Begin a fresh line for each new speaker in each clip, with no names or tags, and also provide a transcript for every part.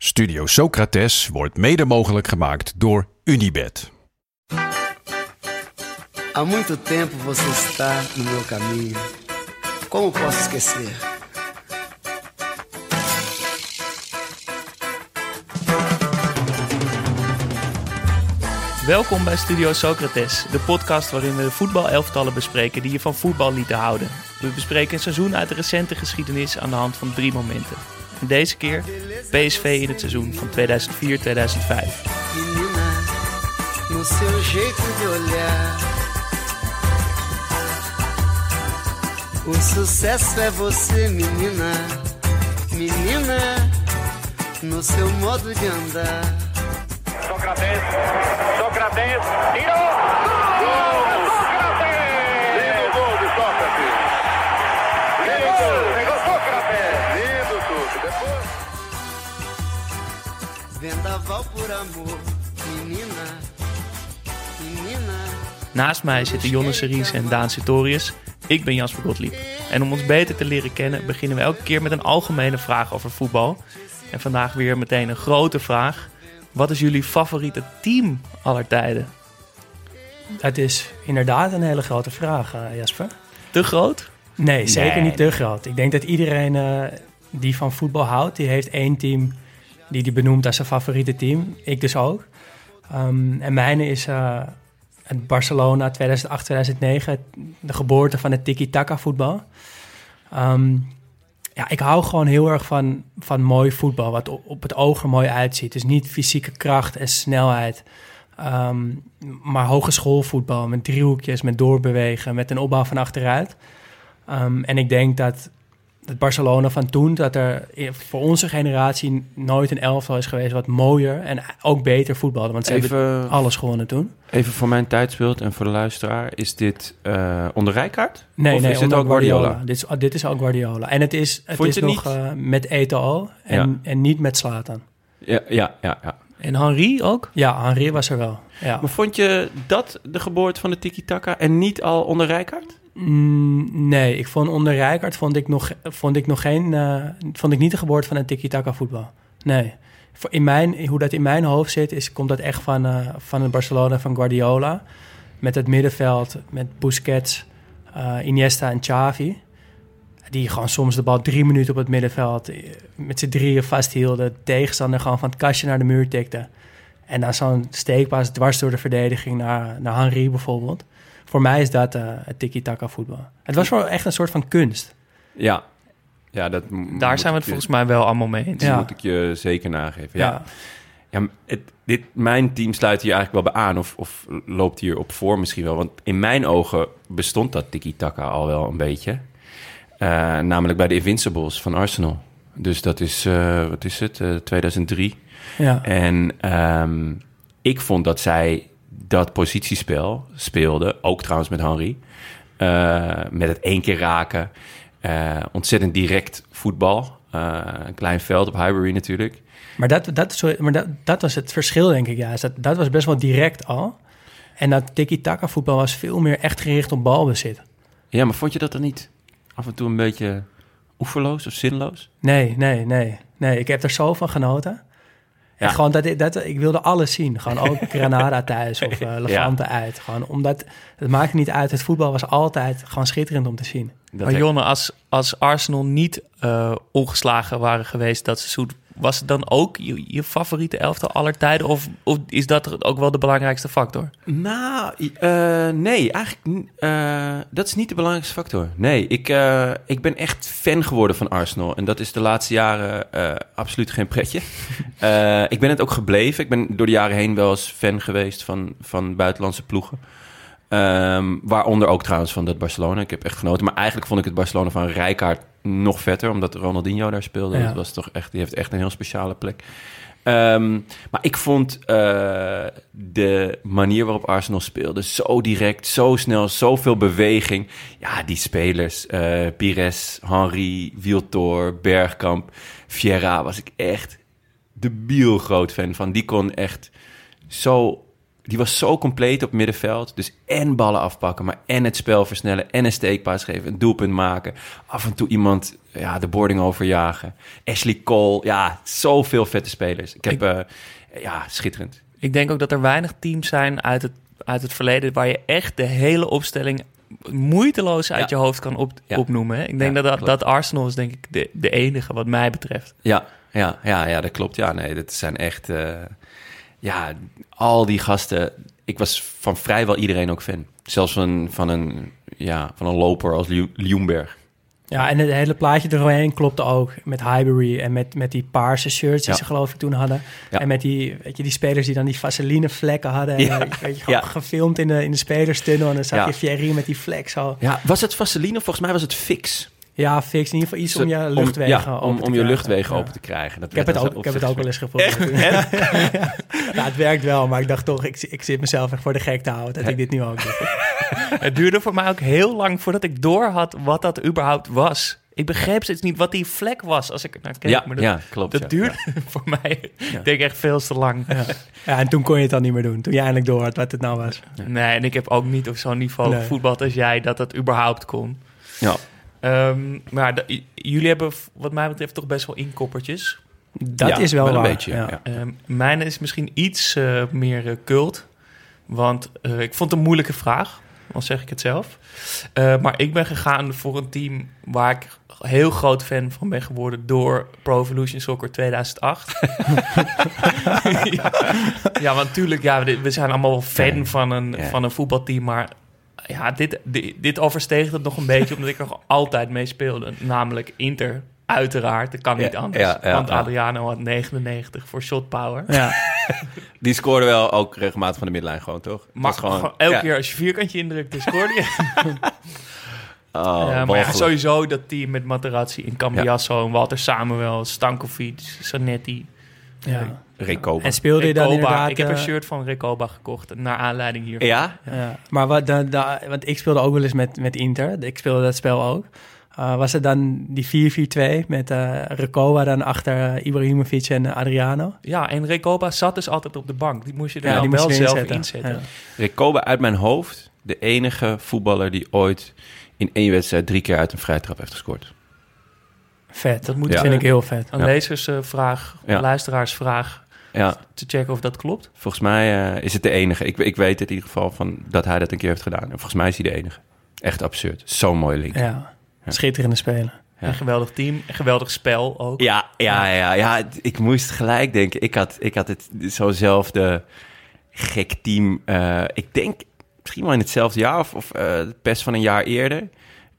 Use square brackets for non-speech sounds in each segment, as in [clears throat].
Studio Socrates wordt mede mogelijk gemaakt door Unibed.
Há muito tempo você está no meu caminho. Como posso esquecer?
Welkom bij Studio Socrates, de podcast waarin we de voetbalelftallen bespreken die je van voetbal lieten houden. We bespreken een seizoen uit de recente geschiedenis aan de hand van drie momenten. Deze keer PSV in het seizoen van 2004-2005.
Menina, no seu jeito de olhar. O sucesso é você, menina. Menina, no seu modo de andar.
Sócrates, Sócrates, tirou!
Amor. Menina, menina.
Naast mij zitten Jonne Series en Daan Sitorius. Ik ben Jasper Gottlieb. En om ons beter te leren kennen beginnen we elke keer met een algemene vraag over voetbal. En vandaag weer meteen een grote vraag. Wat is jullie favoriete team aller tijden?
Het is inderdaad een hele grote vraag, eh, Jasper.
Te groot?
Nee, zeker
Nee.
niet te groot. Ik denk dat iedereen eh, die van voetbal houdt, die heeft één team die die benoemt als zijn favoriete team. Ik dus ook. Ehm, en mijne is eh, het Barcelona 2008-2009, de geboorte van het tiki-taka voetbal. Ehm, ja, ik hou gewoon heel erg van, van mooi voetbal, wat op, het oog er mooi uitziet. Dus niet fysieke kracht en snelheid, ehm, maar hogeschoolvoetbal met driehoekjes, met doorbewegen, met een opbouw van achteruit. En ik denk dat het Barcelona van toen, dat er voor onze generatie nooit een elftal is geweest wat mooier en ook beter voetbalde. Want ze hebben alles gewonnen toen.
even voor mijn tijdsbeeld en voor de luisteraar. Is dit eh onder Rijkaard?
Nee,
of
nee,
is dit
onder
ook Guardiola?
Dit is, dit is ook Guardiola. En het is, het
Vond
is nog
niet-
eh, met Eto'o en, en niet met Slatan.
Ja, ja, ja, ja.
En Henri ook?
Ja, Henri was er wel. Ja.
Maar vond je dat de geboorte van de tiki-taka en niet al onder Rijkaard?
Mm, nee, ik vond onder Rijkaard vond ik nog, vond ik nog geen, eh, vond ik niet de geboorte van een tiki-taka voetbal. Nee. In mijn, hoe dat in mijn hoofd zit, is, komt dat echt van, eh, van het Barcelona van Guardiola. Met het middenveld, met Busquets, eh, Iniesta en Xavi. Die gewoon soms de bal drie minuten op het middenveld met z'n drieën vasthielden. Tegenstander gewoon van het kastje naar de muur tikte. En dan zo'n steekpaas dwars door de verdediging naar, naar Henri bijvoorbeeld. Voor mij is dat eh, het tiki-taka voetbal. Het was wel echt een soort van kunst.
Ja. Ja, dat
Daar zijn we het
je-
volgens mij wel allemaal mee eens.
Ja.
moet ik je zeker nageven. Ja,
Ja.
ja. het, dit, mijn team sluit hier eigenlijk wel bij aan. Of, of loopt hier op voor misschien wel. Want in mijn ogen bestond dat tiki-taka al wel een beetje. Eh, namelijk bij de Invincibles van Arsenal. Dus dat is, eh, wat is het, eh, 2003.
Ja.
En ehm, ik vond dat zij dat positiespel speelden, ook trouwens met Henry, eh, met het één keer raken, eh, ontzettend direct voetbal, Eh, een klein veld op Highbury natuurlijk.
Maar, dat, dat, sorry, maar dat, dat was het verschil, denk ik. Ja. Is Dat, dat was best wel direct al. En dat tiki-taka voetbal was veel meer echt gericht op balbezit.
Ja, maar vond je dat dan niet af en toe een beetje oeverloos of zinloos?
Nee, nee, nee. Nee, ik heb er zo van genoten.
Ja.
En gewoon dat, ik- dat, ik wilde alles zien. Gewoon ook [laughs] Granada thuis of eh Levante uit. Gewoon omdat, het maakt niet uit. Het voetbal was altijd gewoon schitterend om te zien.
Dat
Maar Jonne, als, als Arsenal niet eh, ongeslagen waren geweest dat seizoen, was het dan ook je, je favoriete elftal aller tijden? Of, of is dat ook wel de belangrijkste factor?
Nou, eh, nee, eigenlijk eh, dat is niet de belangrijkste factor. Nee, ik, eh, ik ben echt fan geworden van Arsenal. En dat is de laatste jaren absoluut geen pretje. [laughs] Ik ben het ook gebleven. Ik ben door de jaren heen wel eens fan geweest van, van buitenlandse ploegen. Ehm, waaronder ook trouwens van dat Barcelona. Ik heb echt genoten. Maar eigenlijk vond ik het Barcelona van Rijkaard nog vetter, omdat Ronaldinho daar speelde.
Ja.
Dat was toch echt, die heeft echt een heel speciale plek. Ehm, maar ik vond eh, de manier waarop Arsenal speelde zo direct, zo snel, zoveel beweging. Ja, die spelers, eh Pires, Henry, Wiltor, Bergkamp, Vieira, was ik echt debiel groot fan van. Die kon echt zo... Die was zo compleet op middenveld. Dus en ballen afpakken, maar en het spel versnellen... en een steekpaas geven, een doelpunt maken. Af en toe iemand ja, de boarding overjagen. Ashley Cole, ja, zoveel vette spelers. Ik heb... eh, ja, schitterend.
Ik denk ook dat er weinig teams zijn uit het, uit het verleden waar je echt de hele opstelling moeiteloos uit
Ja.
je hoofd kan op,
Ja.
opnoemen. hè. Ik denk
Ja,
dat, dat Arsenal is denk ik de, de enige wat mij betreft.
Ja, ja, ja, ja, dat klopt. Ja, nee, dat zijn echt... eh, ja, al die gasten... Ik was van vrijwel iedereen ook fan. Zelfs van, van, een, ja, van een loper als Ljungberg.
Ja, en het hele plaatje eromheen klopte ook. Met Highbury en met, met die paarse shirts die
Ja.
ze geloof ik toen hadden.
Ja.
En met die, weet je, die spelers die dan die vaseline vlekken hadden. En,
Ja.
eh, weet je, gewoon gefilmd in de, in de spelerstunnel. En dan zag je Thierry met die vlek zo.
Ja, was het Vaseline? Volgens mij was het fix.
Ja, fix. In ieder geval iets om je
Om-
luchtwegen
ja,
open
om,
te
om je luchtwegen
Ja.
open te krijgen. Dat
Ik heb, het ook, ik heb het ook wel eens geprobeerd. [laughs] ja, het werkt wel, maar ik dacht toch, ik, ik zit mezelf echt voor de gek te houden dat ik dit nu ook doe. [laughs]
Het duurde voor mij ook heel lang voordat ik door had wat dat überhaupt was. Ik begreep steeds niet wat die vlek was als ik naar keek.
Ja,
maar dat,
ja, klopt.
dat
ja.
duurde [laughs] voor mij, ik denk echt veel te lang.
Ja. en toen kon je het dan niet meer doen. Toen je eindelijk door had wat het nou was.
Nee, en ik heb ook niet op zo'n niveau
Nee.
gevoetbald als jij dat dat überhaupt kon.
Ja.
Ehm, maar jullie hebben wat mij betreft toch best wel inkoppertjes.
Dat
Ja,
is wel,
wel een
waar.
beetje, ja.
Ehm mijn is misschien iets eh, meer eh, cult. Want eh, ik vond het een moeilijke vraag, al zeg ik het zelf. Eh, maar ik ben gegaan voor een team waar ik heel groot fan van ben geworden door Pro Evolution Soccer 2008. [laughs] ja, ja, want natuurlijk, ja, we we zijn allemaal wel fan
Ja.
van, een,
Ja.
van een voetbalteam. Maar ja, dit, dit, dit oversteeg het nog een beetje, omdat ik er [laughs] altijd mee speelde. Namelijk Inter, uiteraard. Dat kan niet
Ja,
anders.
ja, ja,
want
ja.
Adriano had 99 voor shot power.
Ja. [laughs]
Die scoorde wel ook regelmatig van de midlijn gewoon, toch?
Maar
was
gewoon, elke
ja.
keer als je vierkantje indrukte, scoorde je. [laughs]
Oh,
Ja, maar ja, sowieso dat team met Materazzi en Cambiasso en Walter Samuel, Stankovic, Zanetti.
ja.
Recoba.
En speelde je dan inderdaad...
Ik heb een
eh,
shirt van Recoba gekocht, naar aanleiding hiervan.
Ja?
Ja, maar wat dan, dan- want ik speelde ook wel eens met, met Inter. Ik speelde dat spel ook. Uh, was het dan die 4-4-2 met eh Recoba dan achter eh, Ibrahimovic en eh, Adriano?
Ja, en Recoba zat dus altijd op de bank. Die moest je er
Ja,
dan wel zelf
inzetten.
inzetten.
Ja.
Recoba uit mijn hoofd, de enige voetballer die ooit in één wedstrijd drie keer uit een vrije trap heeft gescoord.
Vet.
Dat moet
Ja.
vind ik heel vet.
Een
Ja.
lezersvraag,
Ja.
luisteraarsvraag,
Ja,
te checken of dat klopt.
volgens mij eh, is het de enige. Ik, ik weet het in ieder geval van dat hij dat een keer heeft gedaan. En volgens mij is hij de enige. Echt absurd. Zo'n mooie link.
Ja. Schitterende spelen.
Ja.
Een geweldig team, een geweldig spel ook.
Ja, ja, ja, ja. Ik moest gelijk denken. Ik had, ik had het zo'nzelfde gek team. eh, ik denk misschien wel in hetzelfde jaar of, of eh, best van een jaar eerder.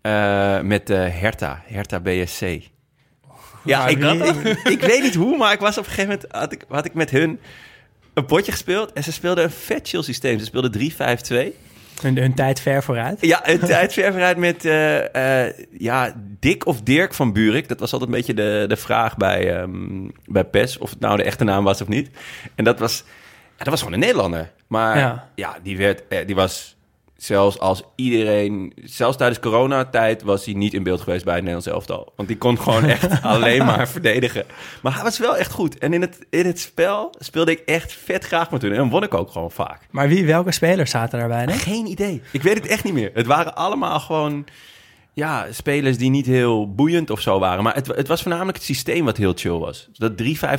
eh, met eh Hertha, Hertha BSC. Ja, ik, ik, ik weet niet hoe, maar ik was op een gegeven moment had ik, had ik met hun een potje gespeeld en ze speelden een vet chill systeem. Ze speelden 3-5-2.
Hun, hun tijd ver vooruit.
Ja, een tijd ver vooruit met eh, ja, Dick of Dirk van Burik. Dat was altijd een beetje de, de vraag bij, ehm, bij PES, of het nou de echte naam was of niet. En dat was, ja, dat was gewoon een Nederlander. Maar
Ja.
ja, die, werd, eh, die was zelfs als iedereen... Zelfs tijdens coronatijd was hij niet in beeld geweest bij het Nederlands elftal. Want die kon gewoon [laughs] echt alleen maar verdedigen. Maar hij was wel echt goed. En in het, in het spel speelde ik echt vet graag met hun. En dan won ik ook gewoon vaak.
Maar wie, welke spelers zaten daarbij? Hè?
Geen idee. Ik weet het echt niet meer. Het waren allemaal gewoon ja, spelers die niet heel boeiend of zo waren. Maar het, het was voornamelijk het systeem wat heel chill was. Dat 3-5-2,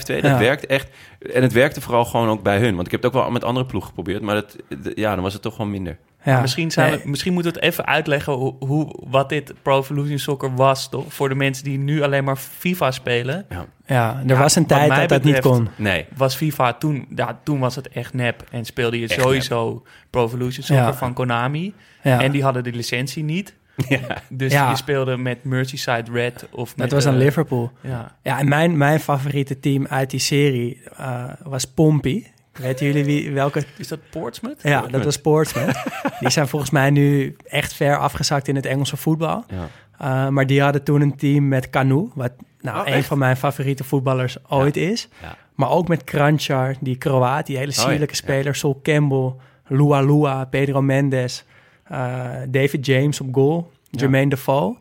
dat
Ja.
werkt echt. En het werkte vooral gewoon ook bij hun. Want ik heb het ook wel met andere ploegen geprobeerd. Maar dat, ja, dan was het toch gewoon minder.
Ja.
Misschien, zijn
Nee,
we, misschien moeten we het even uitleggen hoe, hoe, wat dit Pro Evolution Soccer was, toch? Voor de mensen die nu alleen maar FIFA spelen.
ja, er
Ja,
was een tijd dat dat niet kon.
Nee.
Was FIFA toen, ja, toen was het echt nep. En speelde je
Echt
sowieso Pro Evolution Soccer
Ja.
van Konami.
Ja.
En die hadden de licentie niet.
Ja.
Dus
Ja.
je speelde met Merseyside Red of met...
dat was aan
eh,
Liverpool.
Ja.
Ja, en mijn, mijn favoriete team uit die serie eh, was Pompey. Weten jullie wie, welke?
Is dat Portsmouth?
Ja, dat was Portsmouth. die zijn volgens mij nu echt ver afgezakt in het Engelse voetbal.
Ja.
Eh, maar die hadden toen een team met Canu, wat nou,
Oh,
een van mijn favoriete voetballers ooit is.
Ja.
Maar ook met Kranjčar, die Kroaat, die hele
ja,
sierlijke speler. Sol Campbell, Lua Lua, Pedro Mendes, eh, David James op goal, Jermaine Defoe.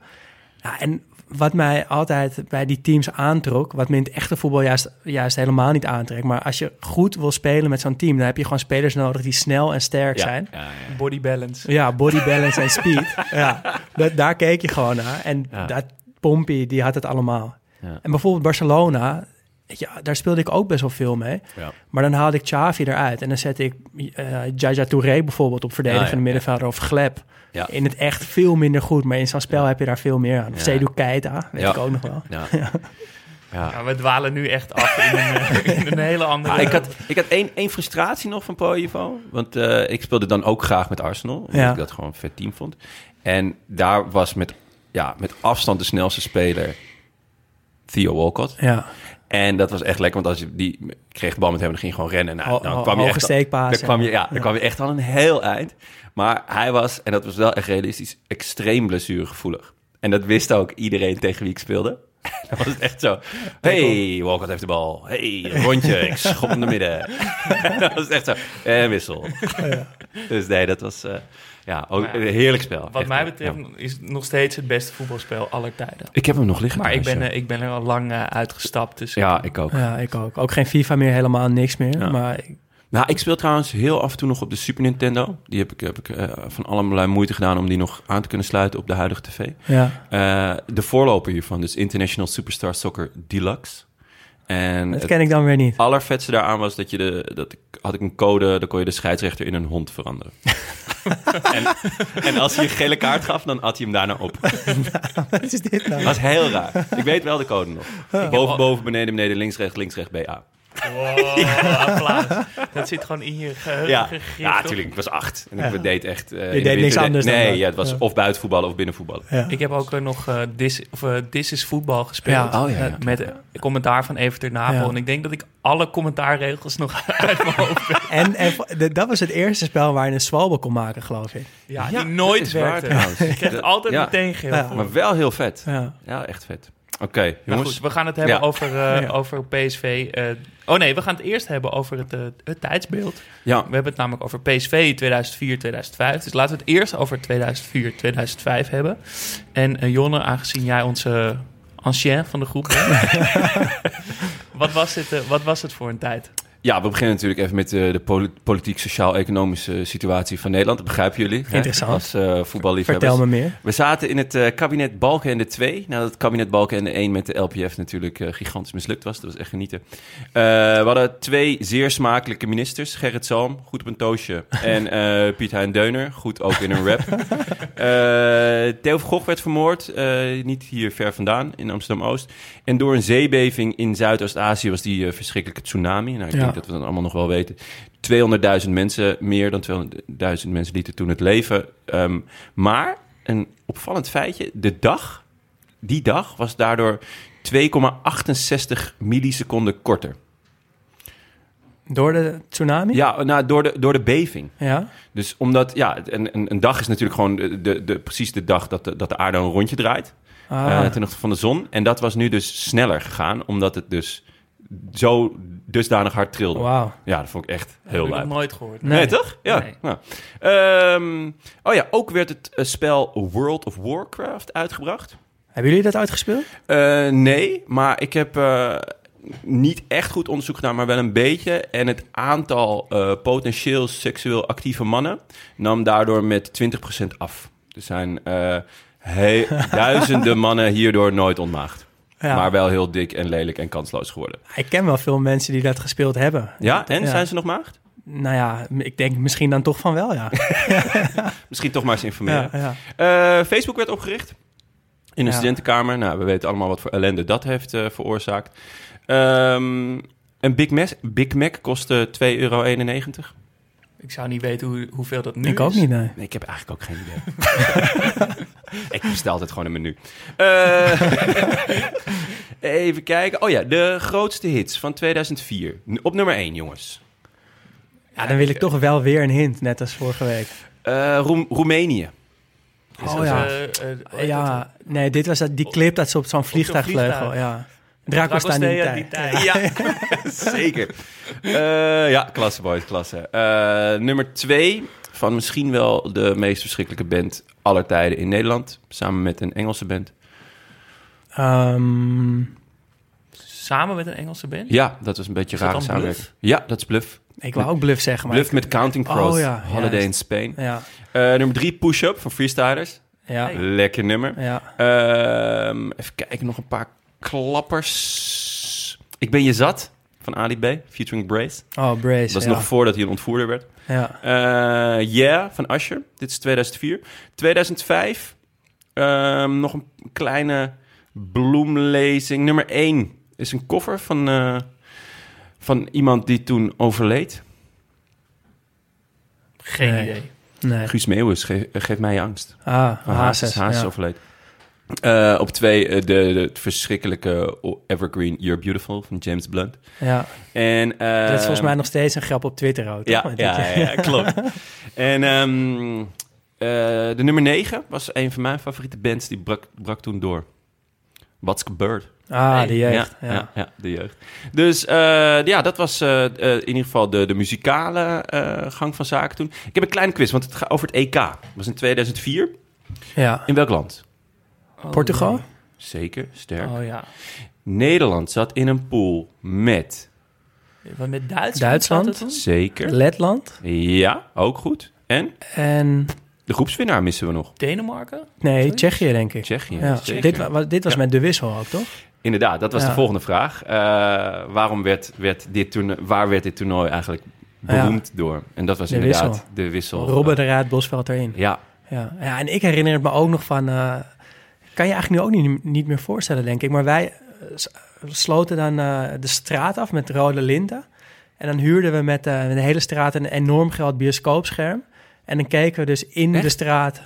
Ja, en wat mij altijd bij die teams aantrok, wat me in het echte voetbal juist, juist helemaal niet aantrekt. Maar als je goed wil spelen met zo'n team, dan heb je gewoon spelers nodig die snel en sterk
Ja,
zijn.
ja, ja.
Body balance.
Ja, body balance en speed. Ja, dat, daar keek je gewoon naar. En
Ja.
dat Pompey, die had het allemaal.
Ja.
En bijvoorbeeld Barcelona, je, daar speelde ik ook best wel veel mee.
Ja.
Maar dan haalde ik Xavi eruit. En dan zette ik eh Jaja Touré bijvoorbeeld op verdedigende
Ah, ja,
middenvelder of Gleb.
Ja.
In het echt veel minder goed, maar in zo'n spel heb je daar veel meer aan. Of
Ja.
Seydou Keita, weet
Ja.
ik ook nog wel.
Ja. [laughs] Ja.
Ja, we dwalen nu echt af in een, [laughs] in een hele andere...
Ah, ik had, ik had één, één frustratie nog van Pro Evo. Want eh, ik speelde dan ook graag met Arsenal. Omdat
Ja.
ik dat gewoon een vet team vond. En daar was met, ja, met afstand de snelste speler Theo Walcott.
Ja,
En dat was echt lekker, want als je die kreeg de bal met hem, dan ging je gewoon rennen. Nou, dan kwam je echt,
steekpaas,
dan kwam je,
ja.
ja, dan kwam je echt al een heel eind. Maar hij was, en dat was wel echt realistisch, extreem blessuregevoelig. En dat wist ook iedereen tegen wie ik speelde. [laughs] Dan was het echt zo. Hey, Walcott heeft de bal. Hey, rondje. Ik schop hem naar midden. [laughs] [laughs] dat was echt zo. En wissel. Dus nee, dat was eh, ja, ook
ja,
een heerlijk spel.
Wat
Echt,
mij
ja.
betreft is het nog steeds het beste voetbalspel aller tijden.
Ik heb hem nog liggen.
Maar ik ben, ik ben er al lang eh, uitgestapt. Dus
ja. ik ook.
ja, ik ook. Ook geen FIFA meer, helemaal niks meer.
Ja.
Maar ik-
Nou, ik speel trouwens heel af en toe nog op de Super Nintendo. Die heb ik, heb ik eh, van allerlei moeite gedaan om die nog aan te kunnen sluiten op de huidige tv.
ja.
Eh, de voorloper hiervan, dus International Superstar Soccer Deluxe. En
dat
het
ken ik dan weer niet.
allervetste daaraan was dat je de, dat ik, had ik een code, dan kon je de scheidsrechter in een hond veranderen. [laughs] en, en als hij een gele kaart gaf, dan at hij hem daarna op. [laughs]
Wat is dit nou?
Dat was heel raar. Ik weet wel de code nog. Boven, boven, beneden, beneden, links, rechts, links, rechts, BA.
Wow, [laughs] applaus. Dat zit gewoon in je geheugen
Ja,
gegrift,
ja
toch?
natuurlijk. Ik was acht. En ik
Ja.
deed echt... eh, de
deed niks anders dan
Nee,
dat.
ja, het was
Ja.
of buitenvoetballen of binnenvoetballen.
Ja.
Ik heb ook eh, nog eh This, of, eh, This is Voetbal gespeeld.
Ja.
Oh, ja, ja.
Eh, met eh, commentaar van Evert ter Napel.
Ja.
En ik denk dat ik alle commentaarregels nog [laughs] uit mijn hoofd heb.
En, en de- dat was het eerste spel waar je een zwalbe kon maken, geloof ik.
Ja,
Ja,
die nooit
dat is waar
werkte.
trouwens. [laughs]
Je krijgt
Dat-
altijd
ja.
meteen geel.
Maar wel heel vet.
Ja.
Ja, echt vet. Oké,
Nou
jongens.
goed, we gaan het hebben
Ja.
over, eh,
Ja.
over PSV. eh, oh nee, we gaan het eerst hebben over het, eh, het tijdsbeeld.
ja,
We hebben het namelijk over PSV 2004-2005. Dus laten we het eerst over 2004-2005 hebben. En eh, Jonne, aangezien jij onze ancien van de groep bent. [laughs] wat, was dit, eh, wat was het voor een tijd?
Ja, we beginnen natuurlijk even met eh, de poli- politiek, sociaal-economische situatie van Nederland. Dat begrijpen jullie. hè?
Interessant.
Als eh voetballiefhebbers.
Vertel me meer.
We zaten in het eh, kabinet Balkenende 2. Nadat het kabinet Balkenende 1 met de LPF natuurlijk eh, gigantisch mislukt was. Dat was echt genieten. Eh, we hadden twee zeer smakelijke ministers. Gerrit Salm, goed op een toosje. [laughs] En eh, Piet Hein Deuner, goed ook in een rap. [laughs] Eh Theo Gogh werd vermoord. eh, niet hier ver vandaan, in Amsterdam-Oost. En door een zeebeving in Zuidoost-Azië was die eh, verschrikkelijke tsunami. Nou. Denk dat we dat allemaal nog wel weten. 200.000 mensen, meer dan 200.000 mensen lieten toen het leven. Ehm, maar een opvallend feitje, de dag, die dag was daardoor 2,68 milliseconden korter.
Door de tsunami?
Ja, nou, door, de, door de beving.
Ja.
Dus omdat, ja, een, een, een dag is natuurlijk gewoon de, de, de- precies de dag dat de, dat de aarde een rondje draait.
Ah,
eh, ten opzichte van de zon. En dat was nu dus sneller gegaan, omdat het dus zo dusdanig hard trilde.
Wauw.
Ja, dat vond ik echt
Heb
heel
ik nog
leuk.
nooit gehoord.
Nee,
Nee.
toch? Ja.
Nee.
Nou. Ehm, oh ja, ook werd het eh, spel World of Warcraft uitgebracht.
Hebben jullie dat uitgespeeld?
Eh, nee, maar ik heb eh, niet echt goed onderzoek gedaan, maar wel een beetje. En het aantal eh, potentieel seksueel actieve mannen nam daardoor met 20% af. Er zijn eh, [laughs] duizenden mannen hierdoor nooit ontmaagd.
Ja.
Maar wel heel dik en lelijk en kansloos geworden.
Ik ken wel veel mensen die dat gespeeld hebben.
Ja, en zijn ze nog maagd?
Nou ja, ik denk misschien dan toch van wel, ja. [laughs]
Misschien toch maar eens informeren. Eh, Facebook werd opgericht in een studentenkamer. Nou, we weten allemaal wat voor ellende dat heeft eh, veroorzaakt. Ehm, een Big Mac, Big Mac kostte 2,91 euro.
Ik zou niet weten hoe, hoeveel dat nu
Ik ook
is.
niet, nee.
Nee, ik heb eigenlijk ook geen idee. [laughs] ik bestel altijd gewoon een menu. Eh, [laughs] even kijken. Oh ja, de grootste hits van 2004. N- Op nummer 1, jongens.
Ja, dan wil ik toch wel weer een hint, net als vorige week.
Eh, Roem- Roemenië.
Oh ja.
eh, heet dat?
Ja, nee, dit was dat, die clip dat ze op zo'n vliegtuigvleugel,
vliegtuig.
ja. In
Dracostea
die tijd.
Ja, [laughs] zeker. Eh, ja, klasse boys, klasse. Eh, nummer twee van misschien wel de meest verschrikkelijke band aller tijden in Nederland. Samen met een Engelse band.
Ehm,
Samen met een Engelse band?
Ja, dat was een beetje
Is dan
samenwerking. Ja, dat is Bluff.
ik wou ook Bluff zeggen, maar...
Bluff met Counting
Oh,
Crows.
ja,
Holiday
juist.
in Spain.
Ja,
Eh, nummer drie, Push Up van Freestylers.
ja,
Lekker nummer.
ja.
Ehm, even kijken, nog een paar klappers. Ik ben je zat van Ali B, featuring Brace.
Oh, Brace,
Dat was
ja.
nog voordat hij een ontvoerder werd.
Ja.
Eh yeah, van Usher. Dit is 2004. 2005. ehm, nog een kleine bloemlezing. Nummer 1 is een cover van, eh, van iemand die toen overleed.
Geen
Nee.
idee.
Nee.
Guus Meeuwis, ge- geef mij je angst.
Ah, ja.
overleed. Eh, op twee, eh, de, verschrikkelijke Evergreen You're Beautiful van James Blunt.
Ja,
En,
dat is volgens mij nog steeds een grap op Twitter ook?
Ja, ja, ja, ja, klopt. [laughs] en ehm, eh, de nummer 9 was een van mijn favoriete bands. Die brak, brak toen door. What's Bird.
Ah, de jeugd.
Ja,
Ja,
de jeugd. Dus ja, dat was in ieder geval de, de muzikale gang van zaken toen. Ik heb een kleine quiz, want het gaat over het EK. Dat was in 2004.
Ja.
In welk land?
Oh,
Portugal?
nee.
Zeker, sterk.
Oh ja.
Nederland zat in een pool met...
Wat met Duitsland?
Duitsland?
toen?
Zeker.
Letland
Ja, ook goed. En
en...
de groepswinnaar missen we nog.
Denemarken?
Nee? Tsjechië, denk ik.
Tsjechië.
Ja.
zeker.
Dit, wa- dit was
Ja.
met de wissel ook, toch?
Inderdaad, dat was
Ja.
de volgende vraag. Eh, waarom werd, werd dit toernooi, waar werd dit toernooi eigenlijk beroemd door? En dat was
De
inderdaad
wissel.
de wissel.
Robben de Raad, Bosveld erin.
Ja,
Ja. ja, en ik herinner het me ook nog van... eh, kan je eigenlijk nu ook niet, niet meer voorstellen, denk ik. Maar wij eh, sloten dan eh, de straat af met rode linten. En dan huurden we met, eh, met de hele straat een enorm groot bioscoopscherm. En dan keken we dus in
Echt?
de straat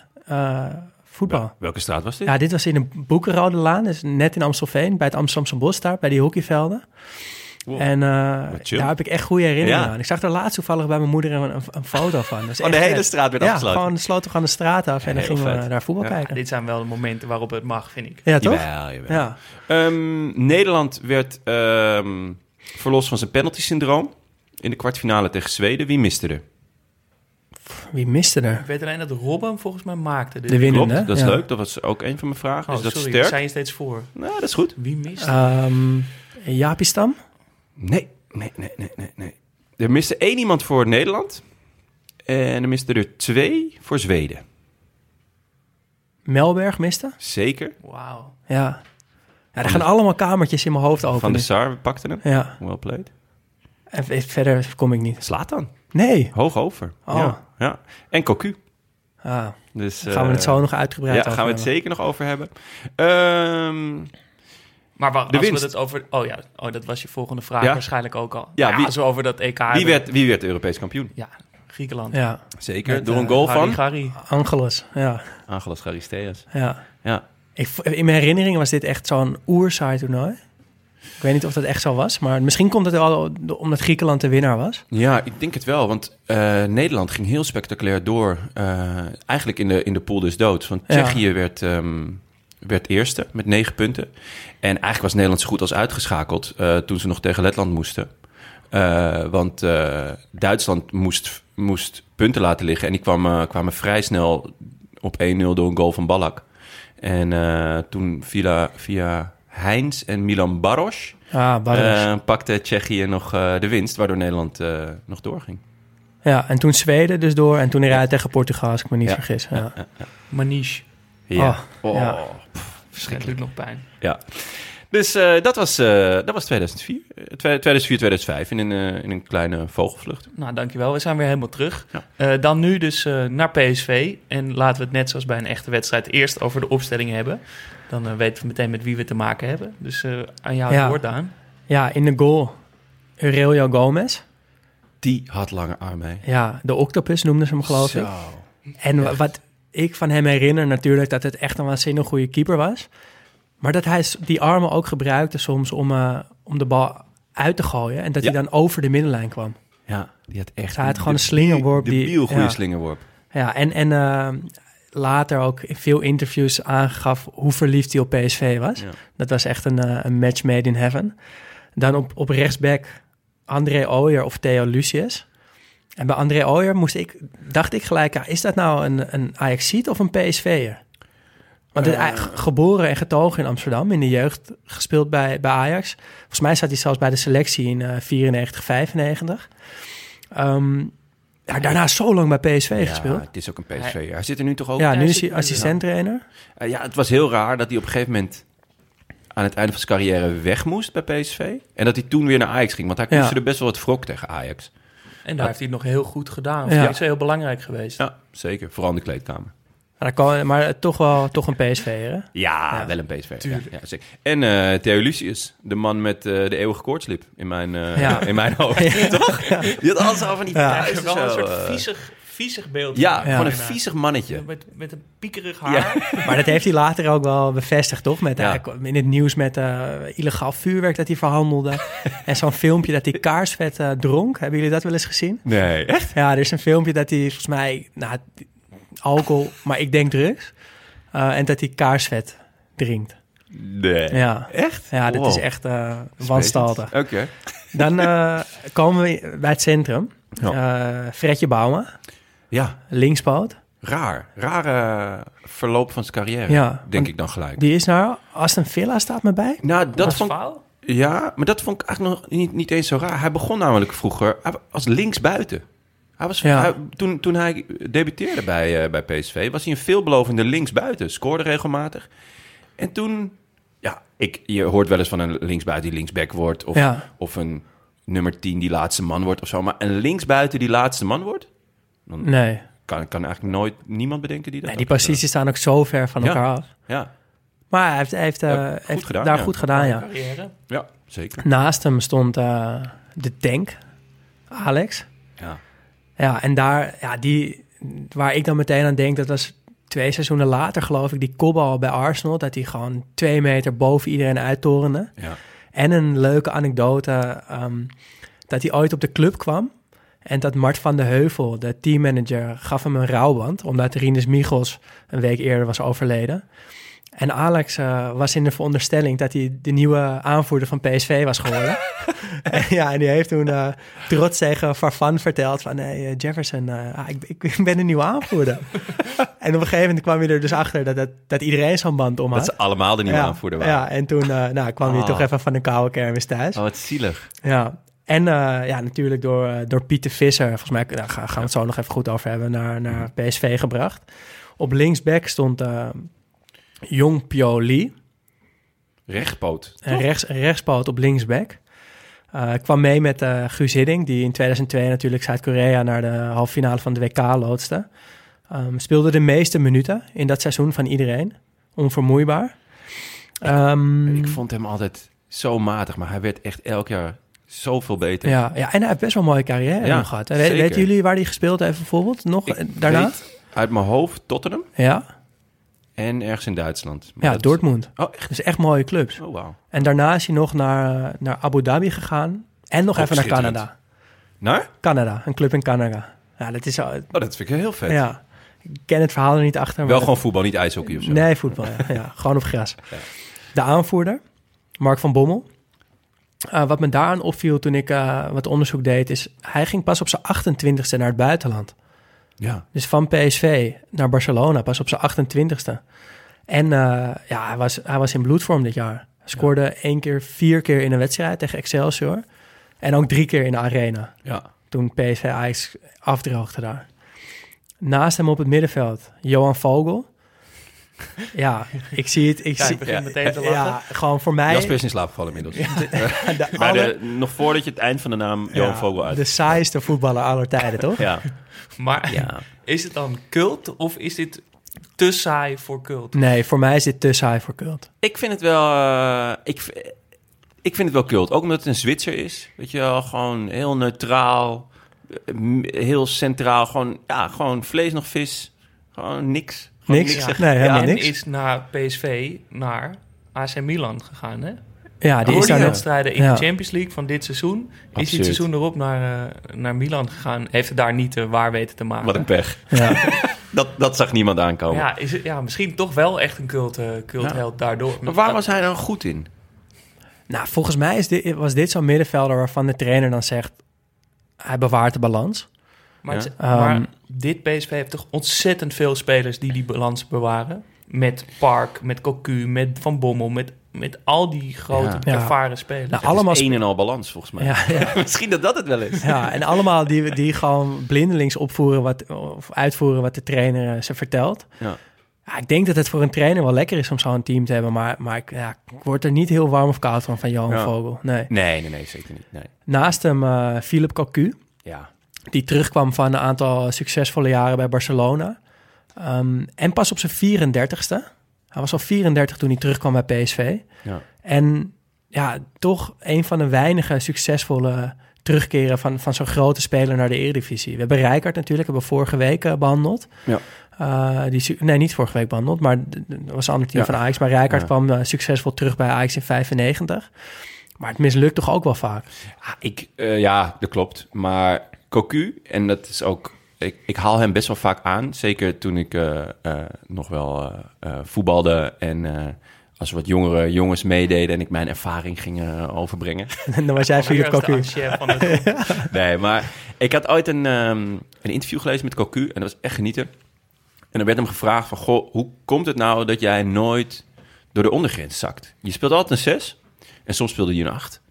voetbal.
welke straat was dit?
Ja, dit was in de Boekenrode Laan, dus net in Amstelveen, bij het Amsterdamse Bos daar, bij die hockeyvelden.
Wow.
En eh, daar heb ik echt goede herinneringen
Ja.
aan. Ik zag er laatst toevallig bij mijn moeder een, een, een foto van. Dat
Oh, de hele
vet.
straat werd
Ja,
afgesloten.
gewoon sloten we gewoon de straat af en dan gingen we daar voetbal
Ja.
Ja,
kijken.
dit zijn wel de momenten waarop het mag, vind ik.
Ja, toch?
Jawel, jawel.
Ja.
Ehm, Nederland werd ehm, verlost van zijn penalty-syndroom in de kwartfinale tegen Zweden. Wie miste er?
Wie miste er?
Ik weet alleen dat Robben volgens mij maakte.
De winnende.
Klopt, dat is
ja.
leuk. Dat was ook een van mijn vragen.
Oh,
is dat
sorry,
sterk?
daar zijn je steeds voor.
Nou, dat is goed.
Wie mist?
Ehm Jaapie Stam?
Nee, nee, nee, nee, nee, nee. Er miste één iemand voor Nederland. En er miste er twee voor Zweden.
Melberg miste?
Zeker.
Wauw.
Ja. Ja, er gaan allemaal kamertjes in mijn hoofd open.
Van de Sar we pakten hem.
Ja,
Well played.
en verder kom ik niet.
Slaat dan.
Nee.
Hoog over.
Oh.
Ja, ja. En Cocu.
Ah,
Dus,
gaan we
eh,
het zo nog uitgebreid
Ja,
over
gaan we het
hebben.
zeker nog over hebben. Ehm,
Maar
De
als
winst.
we het over... Oh ja, oh, dat was je volgende vraag
Ja.
waarschijnlijk ook al.
Ja,
Ja,
wie-
als we over dat EK
wie,
hebben.
werd, wie werd Europees kampioen?
Ja, Griekenland.
Ja,
Zeker.
Met,
Door een
eh,
goal
Harry
van
Gari.
Angelus. Ja,
Angelos Charisteas.
ja.
Ja.
Ik, in mijn herinneringen was dit echt zo'n oersaai toernooi. Ik weet niet of dat echt zo was, maar misschien komt het wel omdat Griekenland de winnaar was.
Ja, ik denk het wel. Want eh, Nederland ging heel spectaculair door. eh, eigenlijk in de, in de pool dus dood. Want
Ja.
Tsjechië werd, ehm, werd eerste met negen punten. En eigenlijk was Nederland zo goed als uitgeschakeld eh, toen ze nog tegen Letland moesten. Eh, want eh, Duitsland moest, moest punten laten liggen. En die kwamen, kwamen vrij snel op 1-0 door een goal van Ballack. En toen via, via Heinz en Milan Baros
Ah,
pakte Tsjechië nog de winst, waardoor Nederland nog doorging.
ja, en toen Zweden dus door en toen eruit tegen Portugal, als ik me niet
Ja.
vergis. Ja.
Maniche.
Ja.
Oh,
Oh, verschrikkelijk.
nog pijn.
Ja. Dus eh, dat, was, eh, dat was 2004, eh, 2004, 2005 in een, eh, in een kleine vogelvlucht.
Nou, dankjewel. We zijn weer helemaal terug.
Ja.
Eh, dan nu dus eh, naar PSV. En laten we het net zoals bij een echte wedstrijd eerst over de opstelling hebben. Dan weten we meteen met wie we te maken hebben. Dus eh, aan jou het
Ja.
woord, Daan.
ja, in de goal Aurelio Gomez.
Die had lange armen.
Ja, de octopus noemden ze hem geloof ik.
Zo.
En wa- wat ik van hem herinner natuurlijk dat het echt een waanzinnig goede keeper was. Maar dat hij die armen ook gebruikte soms om, eh, om de bal uit te gooien. En dat
Ja.
hij dan over de middenlijn kwam.
Ja, die had echt
Hij had
de-
gewoon een
de-
slingerworp
De
die-
biel goede
ja.
slingerworp.
Ja, en, en eh, later ook in veel interviews aangaf hoe verliefd hij op PSV was.
Ja.
Dat was echt een, eh, een match made in heaven. Dan op, op rechtsback André Ooyer of Theo Lucius. En bij André Ooyer moest ik, dacht ik gelijk, ja, is dat nou een, een Ajaxiet of een PSV'er? Want hij
Eh.
geboren en getogen in Amsterdam, in de jeugd gespeeld bij, bij Ajax. Volgens mij zat hij zelfs bij de selectie in eh 94, 95. Ehm, ja, daarna zo lang bij PSV
Ja,
gespeeld.
het is ook een PSV. Hij zit er nu toch ook?
Ja, nu is hij
er-
assistent-trainer.
Eh, ja, het was heel raar dat hij op een gegeven moment aan het einde van zijn carrière weg moest bij PSV. En dat hij toen weer naar Ajax ging. Want hij
Ja.
koesterde best wel wat wrok tegen Ajax.
En daar heeft hij het nog heel goed gedaan.
Ja.
Dat is heel belangrijk geweest.
Ja, zeker. Vooral in de kleedkamer.
Maar, dan kan, maar toch wel toch een PSV'er, hè?
Ja,
Ja.
wel een PSV. Ja,
Tuurlijk.
ja, zeker. En eh Theo Lucius, de man met eh, de eeuwige koortslip in mijn, eh,
Ja.
in mijn [laughs] hoofd. Toch? Die had altijd al van die
Ja.
Wel een soort
eh,
viezig, viezig beeld.
Ja,
van
Ja.
gewoon een viezig mannetje.
Met, met een piekerig haar. [laughs]
Maar dat heeft hij later ook wel bevestigd, toch? Met,
Ja.
hij kwam in het nieuws met eh, illegaal vuurwerk dat hij verhandelde. [laughs] en zo'n filmpje dat hij kaarsvet eh, dronk. Hebben jullie dat wel eens gezien?
Nee, echt?
Ja, er is een filmpje dat hij volgens mij... Nou, alcohol, maar ik denk drugs. Eh, en dat hij kaarsvet drinkt.
Nee.
Ja,
Echt?
ja dit
Wow.
is echt eh wanstaltig.
Oké.
Dan eh, komen we bij het centrum.
Ja.
Eh Fredje Bouma,
Ja,
linkspoot.
raar. Rare verloop van zijn carrière,
Ja,
denk ik dan gelijk.
Die is naar Aston Villa, staat me bij.
Nou, dat vond. Ja, maar dat vond ik eigenlijk nog niet, niet eens zo raar. Hij begon namelijk vroeger als linksbuiten. Hij was,
Ja.
hij- toen, toen hij debuteerde bij, eh, bij PSV, was hij een veelbelovende linksbuiten. Scoorde regelmatig. En toen, ja, ik, je hoort wel eens van een linksbuiten die linksback wordt. Of,
Ja.
of een nummer 10 die laatste man wordt of zo. Maar een linksbuiten die laatste man wordt, dan
Nee.
kan, kan eigenlijk nooit niemand bedenken die dat
nee die posities staan ook zo ver van
Ja.
elkaar af.
gedaan.
Maar hij heeft, hij heeft, eh,
Ja, goed
heeft
gedaan,
daar
ja.
goed gedaan, ja.
Ja, ja zeker.
Naast hem stond eh, de tank, Alex.
Ja.
Ja, en daar, ja, die, waar ik dan meteen aan denk, dat was twee seizoenen later, geloof ik, die kopbal bij Arsenal, dat hij gewoon twee meter boven iedereen uittorende.
Ja.
En een leuke anekdote, ehm, dat hij ooit op de club kwam. En dat Mart van de Heuvel, de teammanager, gaf hem een rouwband. Omdat Rinus Michels een week eerder was overleden. En Alex eh, was in de veronderstelling dat hij de nieuwe aanvoerder van PSV was geworden. en, [laughs] [laughs] ja, en die heeft toen eh, trots tegen Farfan verteld van... Nee, eh, Jefferson, ah, ik, ik, ik ben de nieuwe aanvoerder. [laughs] en op een gegeven moment kwam hij er dus achter dat, dat, dat iedereen zo'n band om
Dat
had.
ze allemaal de nieuwe
ja,
aanvoerder waren.
Ja, en toen nou, kwam hij
Ah.
toch even van de koude kermis thuis.
Oh, wat zielig.
Ja, en eh, ja, natuurlijk door, eh, door Pieter Visser, volgens mij daar gaan we het zo nog even goed over hebben, naar, naar PSV gebracht. Op linksback stond eh Jong Pio Lee,
Rechtpoot.
een, rechts, rechtspoot op linksback. Eh kwam mee met eh Guus Hiddink, die in 2002 natuurlijk Zuid-Korea naar de halve finale van de WK loodste. Ehm, speelde de meeste minuten in dat seizoen van iedereen. Onvermoeibaar. Ehm,
Ik vond hem altijd zo matig, maar hij werd echt elk jaar zoveel beter.
Ja, ja, en hij heeft best wel een mooie carrière
Ja,
gehad. hè. We-
zeker.
Weten jullie waar hij gespeeld heeft bijvoorbeeld? Nog
Ik
eh, daarna?
weet uit mijn hoofd Tottenham
Ja,
en ergens in Duitsland. Maar
ja
dat is-
Dortmund.
Oh, echt?
Dus echt mooie clubs.
Oh, wauw.
En daarna is hij nog naar, eh, naar Abu Dhabi gegaan. En nog
Ook
even naar. Canada.
Naar?
Canada, een club in Canada. Ja, dat is... al-
Oh, dat vind ik heel vet.
Ja, ik ken het verhaal er niet achter. maar
Wel gewoon voetbal, niet ijshockey of zo.
Nee, voetbal. Ja, ja gewoon op gras.
Ja.
De aanvoerder, Mark van Bommel. Eh, wat me daaraan opviel toen ik eh, wat onderzoek deed, is hij ging pas op zijn 28ste naar het buitenland.
Ja.
Dus van PSV naar Barcelona, pas op zijn 28ste. En eh, ja, hij was, hij was in bloedvorm dit jaar. Hij scoorde één keer, vier keer in een wedstrijd tegen Excelsior. En ook drie keer in de arena.
Ja.
Toen PSV Ajax afdroogde daar. Naast hem op het middenveld, Johan Vogel. Ja, ik zie het. Ik
Ja,
zie,
ik begin
Ja,
meteen te lachen.
ja, gewoon voor mij.
Jasper is in slaap gevallen inmiddels. [laughs]
de, [laughs] de,
Bij
aller-
de, nog voordat je het eind van de naam Johan
ja,
Vogel uit.
de saaiste voetballer aller tijden, toch?
Ja.
Maar
ja.
is het dan cult of is dit te saai voor cult?
Nee, voor mij is dit te saai voor cult.
Ik vind het wel... eh, ik, ik vind het wel cult. Ook omdat het een Zwitser is. Weet je wel, gewoon heel neutraal. eh, Heel centraal. Gewoon, ja, gewoon vlees nog vis. Gewoon niks.
Niks?
niks.
Nee, helemaal
en
niks.
is na PSV naar AC Milan gegaan, hè?
Ja, die
Die
is daar nog.
wedstrijden in
Ja.
de Champions League van dit seizoen. Is hij
Absurd.
het seizoen erop naar, eh, naar Milan gegaan. Heeft het daar niet eh, waar weten te maken.
Wat een pech.
Ja. [laughs]
Dat, dat zag niemand aankomen.
Ja, is het, ja, misschien toch wel echt een cult, eh, cultheld daardoor.
Maar waar was hij dan goed in?
Nou, volgens mij is dit, was dit zo'n middenvelder waarvan de trainer dan zegt... hij bewaart de balans.
Maar, het-
Ja.
maar
Ehm,
dit PSV heeft toch ontzettend veel spelers die die balans bewaren. Met Park, met Cocu, met Van Bommel, met, met al die grote
Ja.
ervaren spelers.
Nou, allemaal
een en al balans, volgens mij.
Ja, ja. [laughs]
Misschien dat dat het wel is.
Ja, en allemaal die, die gewoon blindelings opvoeren wat, of uitvoeren wat de trainer eh, ze vertelt.
Ja.
Ja, ik denk dat het voor een trainer wel lekker is om zo'n team te hebben, maar, maar ik, ja, ik word er niet heel warm of koud van, van Johan
Ja.
Vogel. Nee.
Nee, nee, nee, zeker niet. Nee.
Naast hem eh Philip Cocu,
Ja.
Die terugkwam van een aantal succesvolle jaren bij Barcelona. Ehm, en pas op zijn 34ste. Hij was al 34 toen hij terugkwam bij PSV.
Ja.
En ja, toch een van de weinige succesvolle terugkeren van, van zo'n grote speler naar de Eredivisie. We hebben Rijkaard natuurlijk, hebben we vorige week eh, behandeld.
Ja.
Eh, die, nee, niet vorige week behandeld, maar dat was een ander team
Ja.
van Ajax. Maar Rijkaard
Ja.
kwam eh, succesvol terug bij Ajax in 95. Maar het mislukt toch ook wel vaak.
Ah, ik, ja, dat klopt. Maar Cocu, en dat is ook... Ik, ik haal hem best wel vaak aan. Zeker toen ik eh, eh, nog wel eh, eh, voetbalde en... eh, als wat jongere jongens meededen en ik mijn ervaring ging overbrengen.
En [laughs] dan was jij Philip Cocu. [laughs]
Nee, maar ik had ooit een, ehm, een interview gelezen met Cocu en dat was echt genieten. En er werd hem gevraagd van, goh, hoe komt het nou dat jij nooit door de ondergrens zakt? Je speelt altijd een 6 en soms speelde je een 8.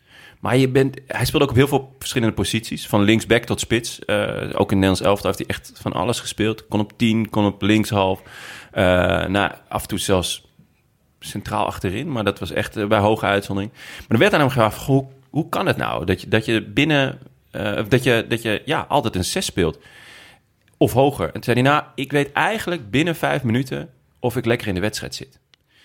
Maar je bent, hij speelde ook op heel veel verschillende posities, van linksback tot spits. Eh, ook in Nederlands elftal heeft hij echt van alles gespeeld. Kon op 10, kon op linkshalf. Eh nou, af en toe zelfs centraal achterin, maar dat was echt eh, bij hoge uitzondering. Maar er werd aan hem gevraagd, hoe, hoe kan het nou dat je, dat je binnen, dat je, dat je ja, altijd een 6 speelt? Of hoger. En toen zei hij, nou, ik weet eigenlijk binnen vijf minuten of ik lekker in de wedstrijd zit.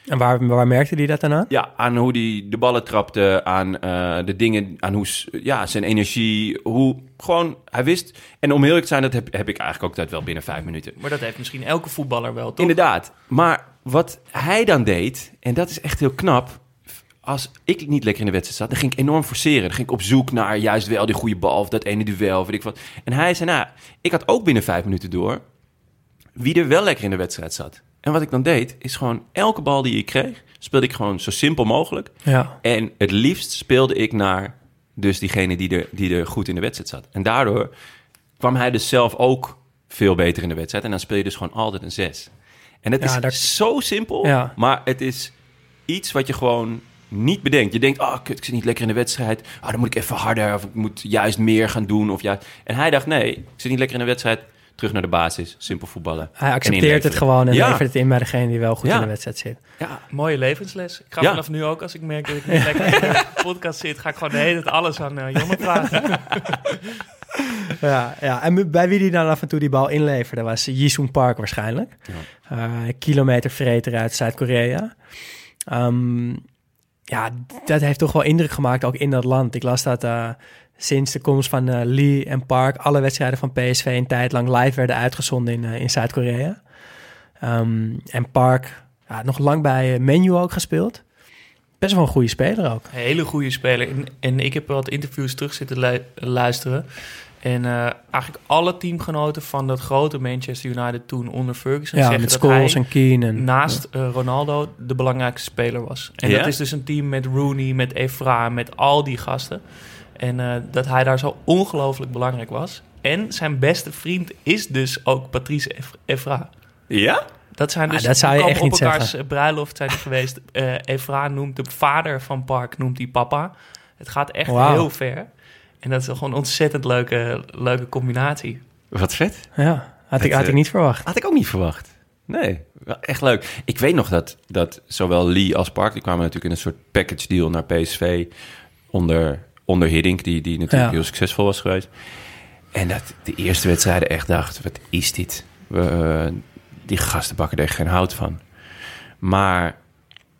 En waar, waar merkte hij dat dan aan?
Ja, aan hoe hij de ballen trapte, aan eh, de dingen, aan hoe ja, zijn energie, hoe gewoon hij wist. En om eerlijk te zijn, dat heb, heb ik eigenlijk ook altijd wel binnen vijf minuten.
Maar dat heeft misschien elke voetballer wel, toch?
Inderdaad. Maar wat hij dan deed, en dat is echt heel knap. Als ik niet lekker in de wedstrijd zat, dan ging ik enorm forceren. Dan ging ik op zoek naar juist wel die goede bal of dat ene duel, weet ik wat. En hij zei, nou, ik had ook binnen vijf minuten door wie er wel lekker in de wedstrijd zat. En wat ik dan deed, is gewoon elke bal die ik kreeg, speelde ik gewoon zo simpel mogelijk.
Ja.
En het liefst speelde ik naar dus diegene die er, die er goed in de wedstrijd zat. En daardoor kwam hij dus zelf ook veel beter in de wedstrijd. En dan speel je dus gewoon altijd een zes. En het
Ja,
is zo simpel,
Ja.
maar het is iets wat je gewoon niet bedenkt. Je denkt, oh kut, ik zit niet lekker in de wedstrijd. Oh, dan moet ik even harder of ik moet juist meer gaan doen. Of juist... En hij dacht, nee, ik zit niet lekker in de wedstrijd. Terug naar de basis, simpel voetballen.
Hij accepteert het gewoon en
Ja.
levert het in bij degene die wel goed
Ja.
in de wedstrijd zit.
Ja,
Mooie levensles. Ik ga
Ja.
vanaf nu ook, als ik merk dat ik niet lekker in de [laughs] podcast zit, ga ik gewoon de hele tijd alles aan eh Jonne vragen. [laughs]
Ja, ja, en bij wie die dan af en toe die bal inleverde was Jisung Park waarschijnlijk. Eh kilometervreter uit Zuid-Korea. Ehm, ja, dat heeft toch wel indruk gemaakt ook in dat land. Ik las dat eh, sinds de komst van eh, Lee en Park alle wedstrijden van PSV een tijd lang live werden uitgezonden in, eh, in Zuid-Korea. Ehm, en Park, nog lang bij Menu ook gespeeld. Best wel een goede speler ook.
Hele goede speler. En, ik heb wat interviews terug zitten lu- luisteren. En eh, eigenlijk alle teamgenoten van dat grote Manchester United toen onder Ferguson
Ja,
zeggen
met
dat
Scholes
hij
en Keane. En,
naast eh, Ronaldo de belangrijkste speler was. En
Ja?
dat is dus een team met Rooney, met Evra, met al die gasten. En eh, dat hij daar zo ongelooflijk belangrijk was. En zijn beste vriend is dus ook Patrice Ev- Evra.
ja?
Dat zijn
Ah,
dus
dat zou je echt
komen
niet
op elkaars
zeggen.
bruiloft zijn geweest. Eh Evra noemt de vader van Park, noemt hij papa. Het gaat echt heel ver. En dat is gewoon een ontzettend leuke, leuke combinatie.
Wat vet.
ja, had, ik, had ik
eh,
niet verwacht.
Had ik ook niet verwacht. Nee, wel echt leuk. Ik weet nog dat, dat zowel Lee als Park... die kwamen natuurlijk in een soort package deal naar PSV... onder, onder Hiddink, die, die natuurlijk
Ja.
heel succesvol was geweest. En dat de eerste wedstrijden echt dacht... wat is dit? We, eh, die gasten bakken er echt geen hout van. Maar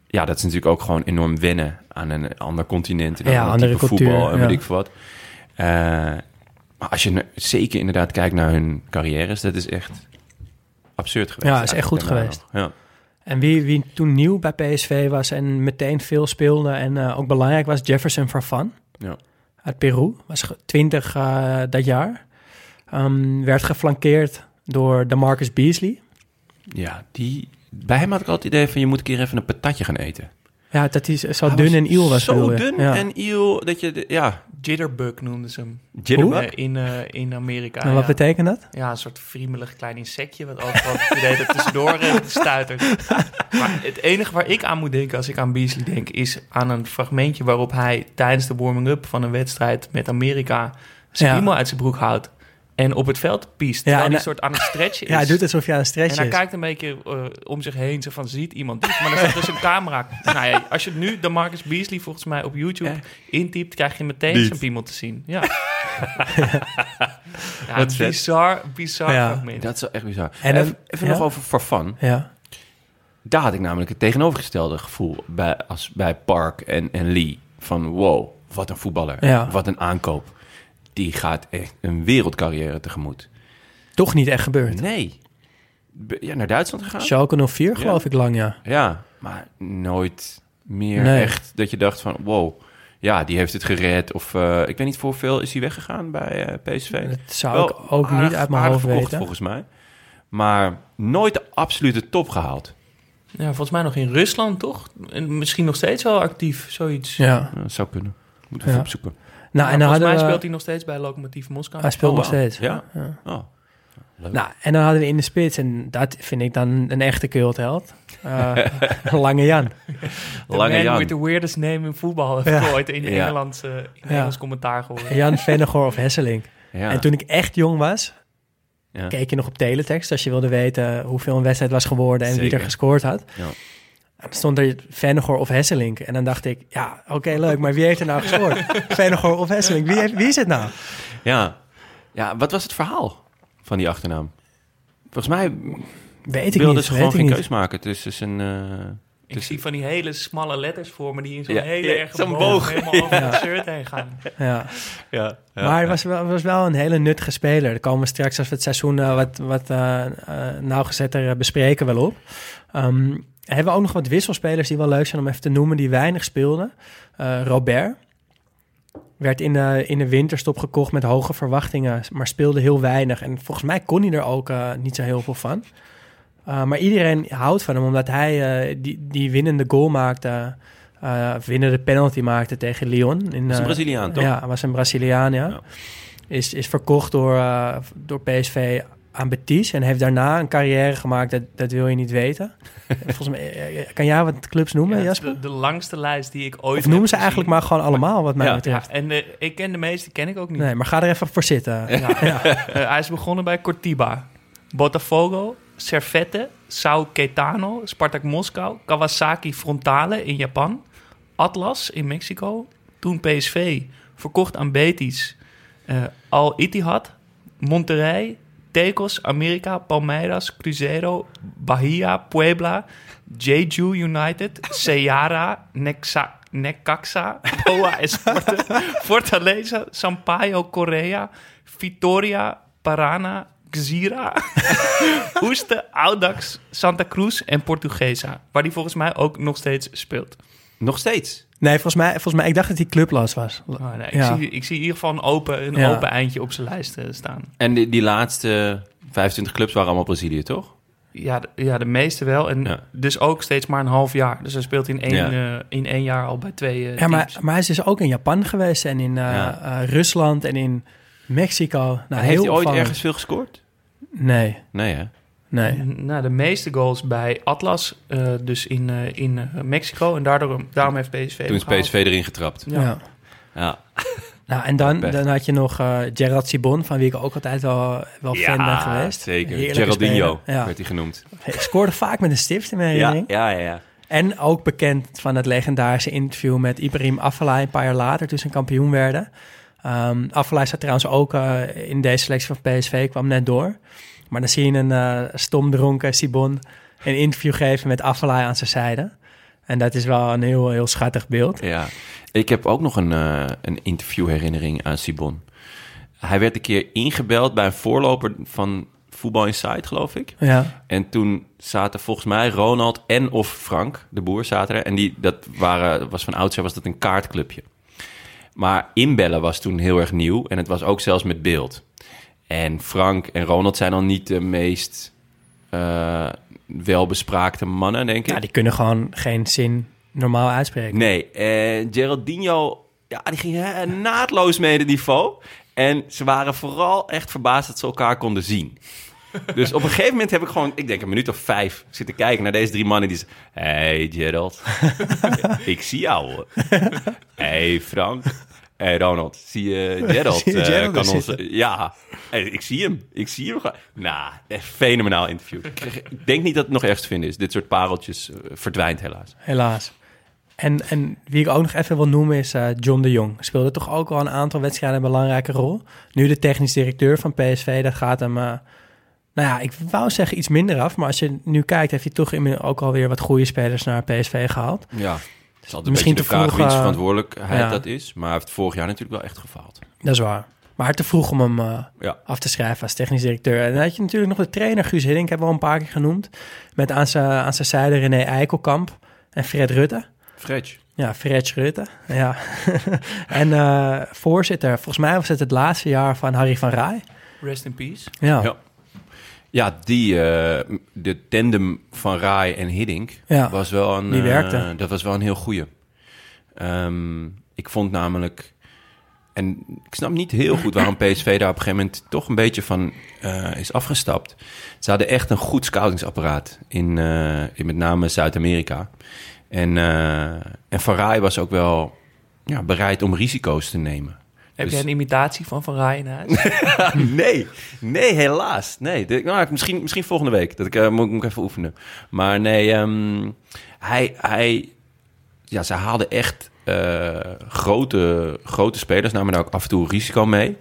ja, dat is natuurlijk ook gewoon enorm wennen... aan een ander continent. en een
Ja,
ander
andere cultuur,
voetbal en
ja.
weet ik veel wat. Eh, maar als je zeker inderdaad kijkt naar hun carrières... dat is echt absurd geweest.
Ja, is echt goed geweest.
nog.
En wie, wie toen nieuw bij PSV was en meteen veel speelde en eh, ook belangrijk was, Jefferson Farfan
Ja.
uit Peru. Was ge- 20 eh, dat jaar. Ehm, werd geflankeerd door de Marcus Beasley.
Ja, die... Bij hem had ik altijd het idee van... je moet een keer even een patatje gaan eten.
Ja, dat hij zo
Hij
dun en iel was.
Zo dun
ja.
en iel dat je... de- Ja,
Jitterbug noemden ze hem.
jitterbug.
Eh, in, eh, in Amerika.
En wat
ja.
betekent dat?
Ja, een soort friemelig klein insectje wat overal de hele tijd tussendoor eh, [laughs] stuitert. Maar het enige waar ik aan moet denken als ik aan Beasley denk... is aan een fragmentje waarop hij tijdens de warming-up van een wedstrijd met Amerika... zijn
Ja.
piemel uit zijn broek houdt en op het veld piest. Terwijl
en
hij
hij-
soort aan het stretchen [laughs] is.
Ja, hij doet alsof je aan het
en
stretchen
hij
is.
kijkt een beetje eh, om zich heen, zo van, ziet iemand dit? Maar dan staat dus een camera. [laughs] Nou ja, als je nu de Marcus Beasley volgens mij op YouTube intypt, krijg je meteen
Niet.
zijn piemel te zien. Ja. [laughs] ja,
Wat vet.
bizar, bizar
Ja.
Dat is wel echt bizar.
En
En
dan-
even even
ja?
nog over Farfan.
Ja.
Daar had ik namelijk het tegenovergestelde gevoel bij, als bij Park en, en Lee. Van wow, wat een voetballer.
Ja.
Wat een aankoop. Die gaat echt een wereldcarrière tegemoet.
Toch niet echt gebeurd.
Nee. Ja, naar Duitsland gegaan?
Schalke 04 geloof ik lang, ja.
Ja, maar nooit meer
Nee.
echt dat je dacht van wow. Ja, die heeft het gered. Of eh, ik weet niet voor hoeveel is hij weggegaan bij eh, PSV.
Dat zou
Wel
ik ook
aardig-
niet uit mijn hoofd
verkocht,
weten.
volgens mij. Maar nooit de absolute top gehaald.
Ja, volgens mij nog in Rusland, toch? En misschien nog steeds wel actief, zoiets.
Ja.
Ja, dat zou kunnen. Moeten we
Ja.
opzoeken.
Nou, en dan
volgens mij
we...
speelt hij nog steeds bij Lokomotief Moskou.
Hij speelt
Oh,
nog steeds.
Ja?
Ja.
Oh.
Nou, en dan hadden we in de spits, en dat vind ik dan een echte cultheld. Eh [laughs] Lange Jan.
The
Lange
man
Jan.
with the weirdest name in voetbal heb
Ja.
ooit in
Ja.
Engelands, eh, in
Ja.
Engels commentaar gehoord.
Jan Vennegoor of Hesselink.
Ja.
En toen ik echt jong was,
Ja.
keek je nog op teletext als je wilde weten hoeveel een wedstrijd was geworden en wie er gescoord had.
Ja.
En dan stond er Vennegoor of Hesselink. En dan dacht ik, ja, oké, leuk, maar wie heeft er nou gescoord? [laughs] Vennegoor of Hesselink? Wie, heeft, wie is het nou?
Ja. ja, wat was het verhaal van die achternaam? Volgens mij
Weet ik
wilden
niet,
ze
weet
gewoon geen
niet.
keus maken tussen zijn... eh,
Ik zie van die hele smalle letters voor me die in zo'n
Ja,
hele
ja,
erge
zo'n
boog,
boog.
helemaal over het shirt heen gaan.
Ja.
ja,
maar hij was wel, was wel een hele nuttige speler. Daar komen we straks als we het seizoen eh, wat, wat eh, eh, nauwgezetter bespreken wel op. Ehm, hebben we ook nog wat wisselspelers die wel leuk zijn om even te noemen, die weinig speelden. Eh, Robert werd in de, in de winterstop gekocht met hoge verwachtingen, maar speelde heel weinig. En volgens mij kon hij er ook eh, niet zo heel veel van. Uh, maar iedereen houdt van hem, omdat hij die, die winnende goal maakte, winnende penalty maakte tegen Lyon. In,
was een Braziliaan, toch?
Ja, was een Braziliaan, ja.
Ja.
Is, is verkocht door, door PSV aan Betis en heeft daarna een carrière gemaakt, dat, dat wil je niet weten. [laughs] Volgens mij, eh, kan jij wat clubs noemen,
Ja,
Jasper?
De, de, langste lijst die ik ooit
Of noem ze eigenlijk maar gewoon allemaal, wat mij
Ja.
betreft.
Ja, en de, ik ken de meeste, ken ik ook niet.
Nee, maar ga er even voor zitten.
Ja. Uh, [laughs] hij is begonnen bij Cortiba, Botafogo, Servette, Sao Caetano, Spartak Moskou, Kawasaki Frontale in Japan, Atlas in Mexico, toen PSV, verkocht aan Betis, uh, Al Ittihad, Monterrey, Tecos, Amerika, Palmeiras, Cruzeiro, Bahia, Puebla, Jeju United, Ceara, Nexa, Necaxa, Boa Esporte, [laughs] Fortaleza, Sampaio, Korea, Vitoria, Parana, Gzira, [laughs] Oeste, Audax, Santa Cruz en Portuguesa. Waar die volgens mij ook nog steeds speelt.
Nog steeds?
Nee, volgens mij, volgens mij ik dacht dat hij clubloos was.
Oh, nee, ik,
Ja.
zie, ik zie in ieder geval een open, een
Ja.
open eindje op zijn lijst eh, staan.
En die, die laatste 25 clubs waren allemaal Brazilië, toch?
Ja, de, ja, de meeste wel. En
Ja.
dus ook steeds maar een half jaar. Dus hij speelt in één,
Ja.
eh, in één jaar al bij twee eh
Ja, maar, maar hij is dus ook in Japan geweest en in eh,
Ja.
eh, Rusland en in Mexico. Nou,
En
heel
heeft hij ooit ergens veel gescoord?
Nee,
Nee, hè?
Nee.
Nou, de meeste goals bij Atlas, eh, dus in, eh, in eh, Mexico. En daardoor, daarom heeft PSV
Toen is
gehaald.
PSV erin getrapt.
Ja.
Ja.
Ja.
Nou, en dan, dan had je nog eh Gerard Sibon, van wie ik ook altijd wel, wel fan ben geweest.
zeker.
Heerlijke
Geraldinho.
Ja.
werd hij genoemd.
Hij scoorde vaak met een stift in mijn
Ja,
herinnering.
ja, ja. ja.
En ook bekend van het legendarische interview met Ibrahim Afellay een paar jaar later, toen ze kampioen werden. Um, Afellay zat trouwens ook uh, in deze selectie van PSV, kwam net door. Maar dan zie je een uh, stomdronken Sibon een interview geven met Afellay aan zijn zijde. En dat is wel een heel, heel schattig beeld.
Ja, ik heb ook nog een, uh, een interviewherinnering aan Sibon. Hij werd een keer ingebeld bij een voorloper van Voetbal Inside, geloof ik.
Ja.
En toen zaten volgens mij Ronald en of Frank, de boer, zaten er. En die, dat waren, was van oudsher was dat een kaartclubje. Maar inbellen was toen heel erg nieuw. En het was ook zelfs met beeld. En Frank en Ronald zijn dan niet de meest... Uh, welbespraakte mannen, denk ik.
Ja, die kunnen gewoon geen zin normaal uitspreken.
Nee, en Geraldinho, ja, die ging eh, naadloos mee het niveau. En ze waren vooral echt verbaasd dat ze elkaar konden zien. Dus op een gegeven moment heb ik gewoon, ik denk een minuut of vijf, zitten kijken naar deze drie mannen die zeggen... Hey Gerald, [laughs] ik zie jou. hoor. Hey Frank. Hey Ronald, zie je [laughs] Gerald?
Zie je
eh, kan ons, ja, Hey, ik zie hem. Ik zie hem. Nou, echt fenomenaal interview. Ik denk niet dat het nog ergens te vinden is. Dit soort pareltjes eh, verdwijnt helaas.
Helaas. En, en wie ik ook nog even wil noemen is eh, John de Jong. Speelde toch ook al een aantal wedstrijden een belangrijke rol. Nu de technisch directeur van PSV, dat gaat hem... nou ja, ik wou zeggen iets minder af. Maar als je nu kijkt, heeft hij toch ook alweer wat goede spelers naar PSV gehaald.
Ja. Het is altijd
Misschien
een beetje de
te
vraag
vroeg,
wiens
eh,
verantwoordelijkheid
ja.
dat is. Maar hij heeft vorig jaar natuurlijk wel echt gefaald.
Dat is waar. Maar te vroeg om hem eh,
Ja.
af te schrijven als technisch directeur. En dan had je natuurlijk nog de trainer Guus Hiddink, hebben we al een paar keer genoemd. Met aan zijn aan zijn zijde René Eikelkamp en Fred Rutte.
Fredge.
Ja, Fred Rutte. Ja. [laughs] en eh, voorzitter, volgens mij was het het laatste jaar van Harry van Rij.
Rest in peace.
Ja.
Ja. Ja, die, eh, de tandem van Rai en Hiddink
Ja,
was wel een...
die
eh, dat was wel een heel goeie. Ehm, ik vond namelijk... En ik snap niet heel goed waarom [laughs] PSV daar op een gegeven moment toch een beetje van eh, is afgestapt. Ze hadden echt een goed scoutingsapparaat in, in met name Zuid-Amerika. En, en Van was ook wel ja, bereid om risico's te nemen.
Heb
Dus-
jij een imitatie van Van Rij in huis? [laughs]
nee, nee, helaas. Nee, de- nou, misschien, misschien volgende week. Dat ik, eh, moet, moet ik even oefenen. Maar nee, ehm, hij, hij, ja, ze haalden echt eh, grote, grote spelers, namen daar ook af en toe risico mee.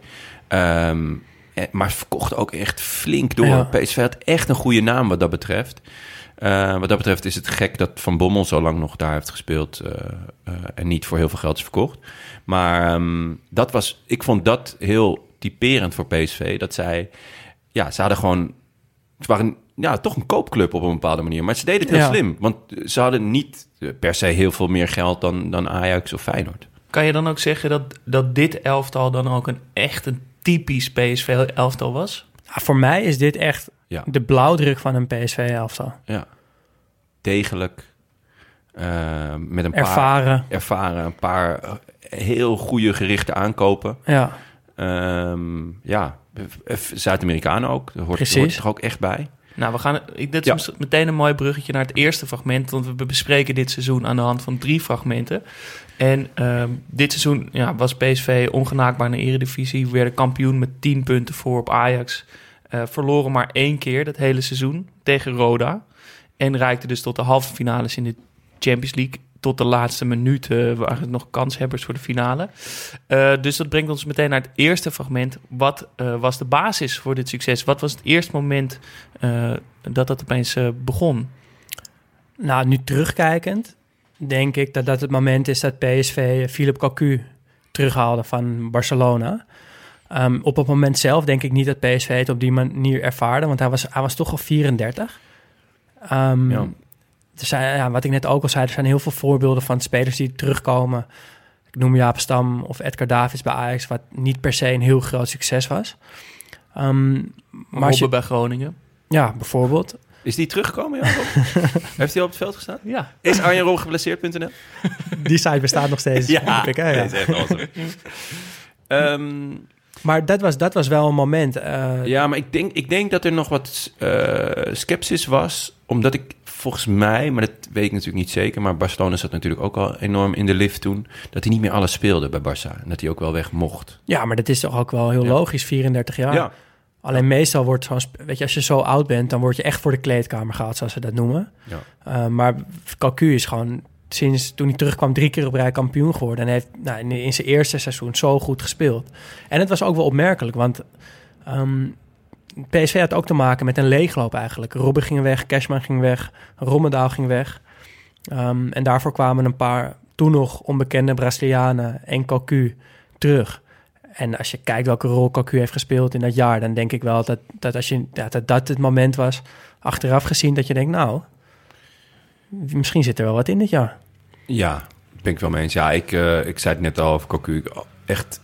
En- maar ze verkochten ook echt flink door.
Ja.
PSV had echt een goede naam wat dat betreft. Eh, wat dat betreft is het gek dat Van Bommel zo lang nog daar heeft gespeeld eh, eh, en niet voor heel veel geld is verkocht. Maar ehm, dat was, ik vond dat heel typerend voor PSV. Dat zij, ja, ze hadden gewoon, ze waren ja, toch een koopclub op een bepaalde manier. Maar ze deden het heel
Ja.
slim, want ze hadden niet per se heel veel meer geld dan, dan Ajax of Feyenoord.
Kan je dan ook zeggen dat, dat dit elftal dan ook een echt een typisch PSV-elftal was?
Ja, voor mij is dit echt
Ja.
de blauwdruk van een PSV-elftal.
Ja, degelijk. eh, met een paar
Ervaren.
ervaren, een paar eh, heel goede gerichte aankopen.
Ja,
Ehm, ja, eh, Zuid-Amerikanen ook. Daar hoort, hoort zich ook echt bij.
Nou, we gaan, dit is
Ja.
meteen een mooi bruggetje naar het eerste fragment. Want we bespreken dit seizoen aan de hand van drie fragmenten. En ehm, dit seizoen ja, was PSV ongenaakbaar in de eredivisie. We werden kampioen met 10 punten voor op Ajax. Eh, verloren maar één keer dat hele seizoen tegen Roda. En reikte dus tot de halve finales in de Champions League. Tot de laatste minuut eh, waren het nog kanshebbers voor de finale. Eh, dus dat brengt ons meteen naar het eerste fragment. Wat eh, was de basis voor dit succes? Wat was het eerste moment dat dat opeens begon?
nou nu terugkijkend denk ik dat dat het moment is dat PSV Philip Cocu terughaalde van Barcelona. Ehm, op het moment zelf denk ik niet dat PSV het op die manier ervaarde, want hij was, hij was toch al 34. Ehm,
Ja.
er zijn, ja, wat ik net ook al zei, er zijn heel veel voorbeelden van spelers die terugkomen. Ik noem Jaap Stam of Edgar Davids bij Ajax, wat niet per se een heel groot succes was. Ehm, maar je,
bij Groningen.
ja, bijvoorbeeld.
Is die teruggekomen, Jan? [laughs] Heeft hij op het veld gestaan?
Ja.
Is Arjen geblesseerd.nl?
Die site bestaat nog steeds. denk ik, hè, ja.
echt awesome. [laughs]
Maar dat was, dat was wel een moment. eh,
ja, maar ik denk, ik denk dat er nog wat eh sceptisch was. Omdat ik volgens mij, maar dat weet ik natuurlijk niet zeker... maar Barcelona zat natuurlijk ook al enorm in de lift toen... dat hij niet meer alles speelde bij Barça. En dat hij ook wel weg mocht.
Ja, maar dat is toch ook wel heel
Ja.
logisch, 34 jaar. Alleen meestal wordt zo'n... Weet je, als je zo oud bent, dan word je echt voor de kleedkamer gehaald, zoals ze dat noemen.
Ja.
Eh, maar Cocu is gewoon sinds toen hij terugkwam drie keer op rij kampioen geworden. En heeft nou, in, zijn eerste seizoen zo goed gespeeld. En het was ook wel opmerkelijk, want ehm, PSV had ook te maken met een leegloop eigenlijk. Robben ging weg, Cashman ging weg, Rommedaal ging weg. Ehm, en daarvoor kwamen een paar toen nog onbekende Brazilianen en Cocu terug. En als je kijkt welke rol Cocu heeft gespeeld in dat jaar, dan denk ik wel dat, dat, als je, dat dat het moment was, achteraf gezien, dat je denkt, nou, misschien zit er wel wat in dit jaar.
Ja, ben ik wel mee eens. Ja, ik, eh, ik zei het net al over Cocu. Echt,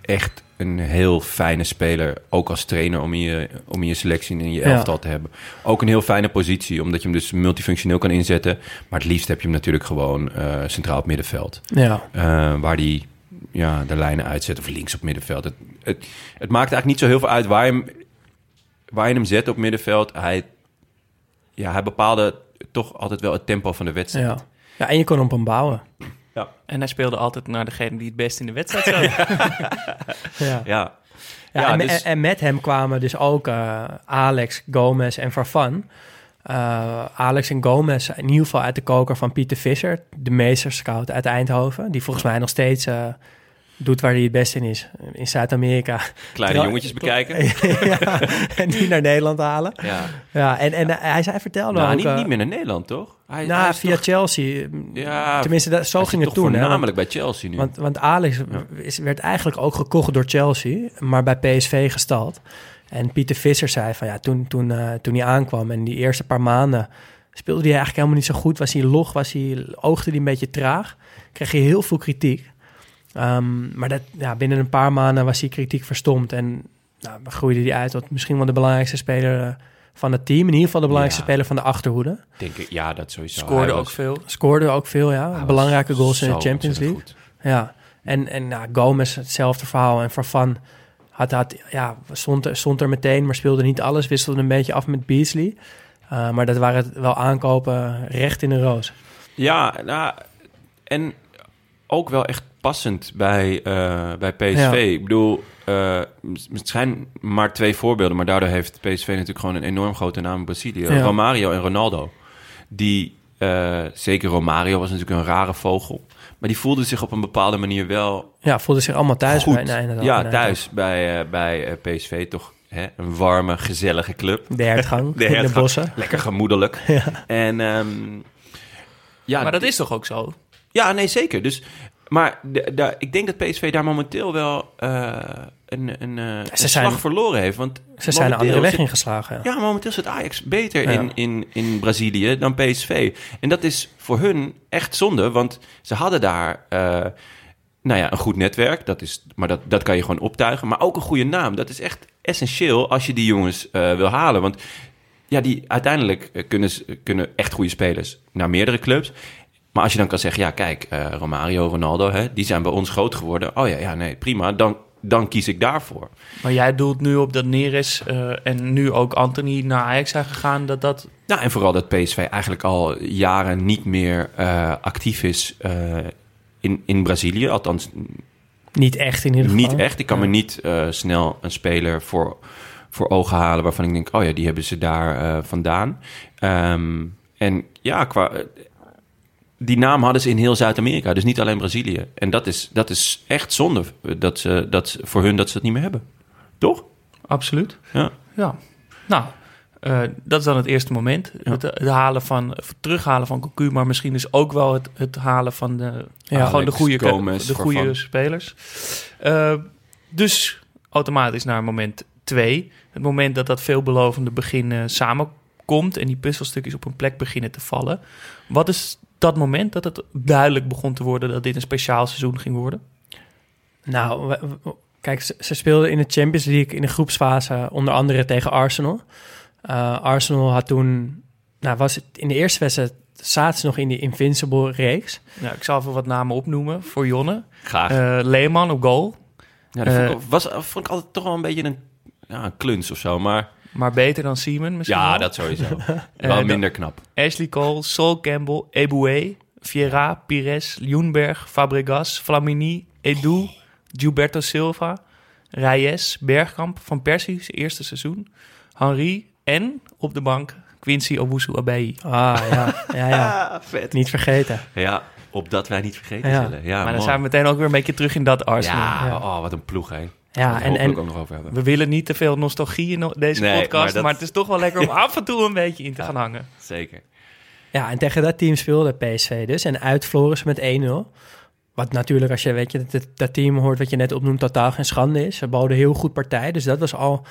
echt een heel fijne speler. Ook als trainer om in je, om in je selectie in je
Ja.
elftal te hebben. Ook een heel fijne positie, omdat je hem dus multifunctioneel kan inzetten. Maar het liefst heb je hem natuurlijk gewoon eh, centraal op middenveld.
Ja,
Eh, waar die ja, de lijnen uitzet of links op middenveld. Het, het, het maakt eigenlijk niet zo heel veel uit waar je hem, waar je hem zet op middenveld. Hij, ja, hij bepaalde toch altijd wel het tempo van de wedstrijd.
ja. ja, en je kon op hem bouwen.
En hij speelde altijd naar degene die het best in de wedstrijd [laughs] zat.
Ja.
Ja,
Ja,
Ja,
en,
dus-
en, en met hem kwamen dus ook eh, Alex, Gomez en Farfan. Eh, Alex en Gomez in ieder geval uit de koker van Pieter Visser, de meesterscout uit Eindhoven. Die volgens mij nog steeds eh, doet waar hij het best in is, in Zuid-Amerika.
kleine jongetjes bekijken. [laughs]
ja, en die naar Nederland halen.
Ja.
Ja, en, en hij, zei, vertelde
Nou,
ook...
niet,
eh,
niet meer naar Nederland, toch? Hij,
nou, via
toch-
Chelsea.
Ja,
Tenminste, dat, zo ging het toen.
voornamelijk bij Chelsea nu.
Want, want Alex is, werd eigenlijk ook gekocht door Chelsea, maar bij PSV gestald. En Pieter Visser zei van ja, toen, toen, eh, toen hij aankwam en die eerste paar maanden speelde hij eigenlijk helemaal niet zo goed. Was hij log, was hij, oogde hij een beetje traag. Kreeg hij heel veel kritiek. Ehm, maar dat, ja, binnen een paar maanden was die kritiek verstomd. En nou, groeide hij uit tot misschien wel de belangrijkste speler eh, van het team. In ieder geval de belangrijkste
Ja.
speler van de achterhoede.
Denk ik, ja, dat sowieso.
Scoorde
Hij
ook
was-
veel.
Scoorde ook veel, ja.
hij
Belangrijke goals in de Champions League.
goed.
Ja, en, en nou, Gomez hetzelfde verhaal. En Farfan had, had, ja, stond, er, stond er meteen, maar speelde niet alles. Wisselde een beetje af met Beasley. Uh, maar dat waren wel aankopen recht in de roos.
Ja, nou, en ook wel echt passend bij, uh, bij PSV.
Ja.
Ik bedoel, uh, het zijn maar twee voorbeelden... maar daardoor heeft PSV natuurlijk gewoon een enorm grote naam in Brazilië.
Ja.
Romario en Ronaldo. Die, uh, zeker Romario was natuurlijk een rare vogel... maar die voelde zich op een bepaalde manier wel
Ja, voelde zich allemaal thuis
goed.
bij Eindhoven.
ja, thuis bij, uh, bij PSV. Toch hè, een warme, gezellige club.
De hertgang [laughs]
De
in de bossen.
Lekker gemoedelijk.
Ja.
En... Um, ja,
maar dat is toch ook zo?
Ja, nee, zeker. Dus, maar de, de, ik denk dat PSV daar momenteel wel uh, een, een, een
zijn,
slag verloren heeft. Want
ze zijn een andere weg
zit,
ingeslagen.
Ja. ja, momenteel zit Ajax beter
ja.
in, in, in Brazilië dan PSV. En dat is voor hun echt zonde, want ze hadden daar... Uh, nou ja, een goed netwerk, dat is, maar dat, dat kan je gewoon optuigen. Maar ook een goede naam. Dat is echt essentieel als je die jongens uh, wil halen. Want ja, die uiteindelijk kunnen, kunnen echt goede spelers naar meerdere clubs. Maar als je dan kan zeggen, ja, kijk, uh, Romario, Ronaldo, hè, die zijn bij ons groot geworden. Oh ja, ja, nee, prima. Dan, dan kies ik daarvoor.
Maar jij doelt nu op dat Neres uh, en nu ook Anthony naar Ajax zijn gegaan, dat dat...
Nou, en vooral dat PSV eigenlijk al jaren niet meer uh, actief is uh, in, in Brazilië. Althans,
niet echt in ieder geval.
Niet echt. Ik kan ja. me niet uh, snel een speler voor, voor ogen halen waarvan ik denk, oh ja, die hebben ze daar vandaan. Um, en ja, qua die naam hadden ze in heel Zuid-Amerika, dus niet alleen Brazilië. En dat is, dat is echt zonde dat ze, dat, voor hun dat ze het niet meer hebben. Toch?
Absoluut.
Ja.
ja. Nou, uh, dat is dan het eerste moment. Ja. Het, het, halen van, het terughalen van Cocu, maar misschien dus ook wel het, het halen van de, ja, gewoon de goede,
Gomez,
de goede spelers. Uh, dus automatisch naar moment twee. Het moment dat dat veelbelovende begin uh, samenkomt en die puzzelstukjes op een plek beginnen te vallen. Wat is dat moment dat het duidelijk begon te worden dat dit een speciaal seizoen ging worden?
Nou, we, we, kijk, ze, ze, speelden in de Champions League in de groepsfase onder andere tegen Arsenal. Uh, Arsenal had toen, nou was het in de eerste wedstrijd zaten ze nog in die Invincible reeks.
Ja, ik zal even wat namen opnoemen voor Jonne.
Graag.
Uh, Leeman op goal.
Ja, dat vond, ik, was, vond ik altijd toch wel een beetje een, ja, een kluns of zo, maar...
Maar beter dan Simon misschien
Ja,
wel.
dat sowieso. [laughs] wel minder knap.
Ashley Cole, Sol Campbell, Eboué, Vieira, Pires, Ljungberg, Fabregas, Flamini, Edu, Gilberto Silva, Reyes, Bergkamp, Van Persie, zijn eerste seizoen, Henri en op de bank Quincy Owusu Abeyi.
Ah, ja. Ja, ja. [laughs]
Ah, vet.
Niet vergeten.
Ja, opdat wij niet vergeten
Ja.
zullen. Ja,
maar dan
mooi.
zijn we meteen ook weer een beetje terug in dat Arsenal.
Ja,
Ja.
Oh, wat een ploeg, hè.
Ja, en,
en,
en
ook nog over hebben.
We willen niet te veel nostalgie in deze
Nee,
podcast,
maar
maar, het is toch wel lekker om [laughs] af en toe een beetje in te gaan hangen.
Zeker.
Ja, en tegen dat team speelde PSV dus. En uit ze met 1-0. Wat natuurlijk, als je weet je, dat, dat team hoort wat je net opnoemt, totaal geen schande is. Ze boden heel goed partij. Dus dat was al,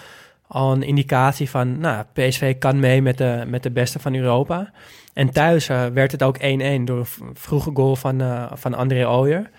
al een indicatie van, nou, PSV kan mee met de, met de beste van Europa. En thuis eh, werd het ook 1-1 door een vroege goal van, eh, van André Ooyer.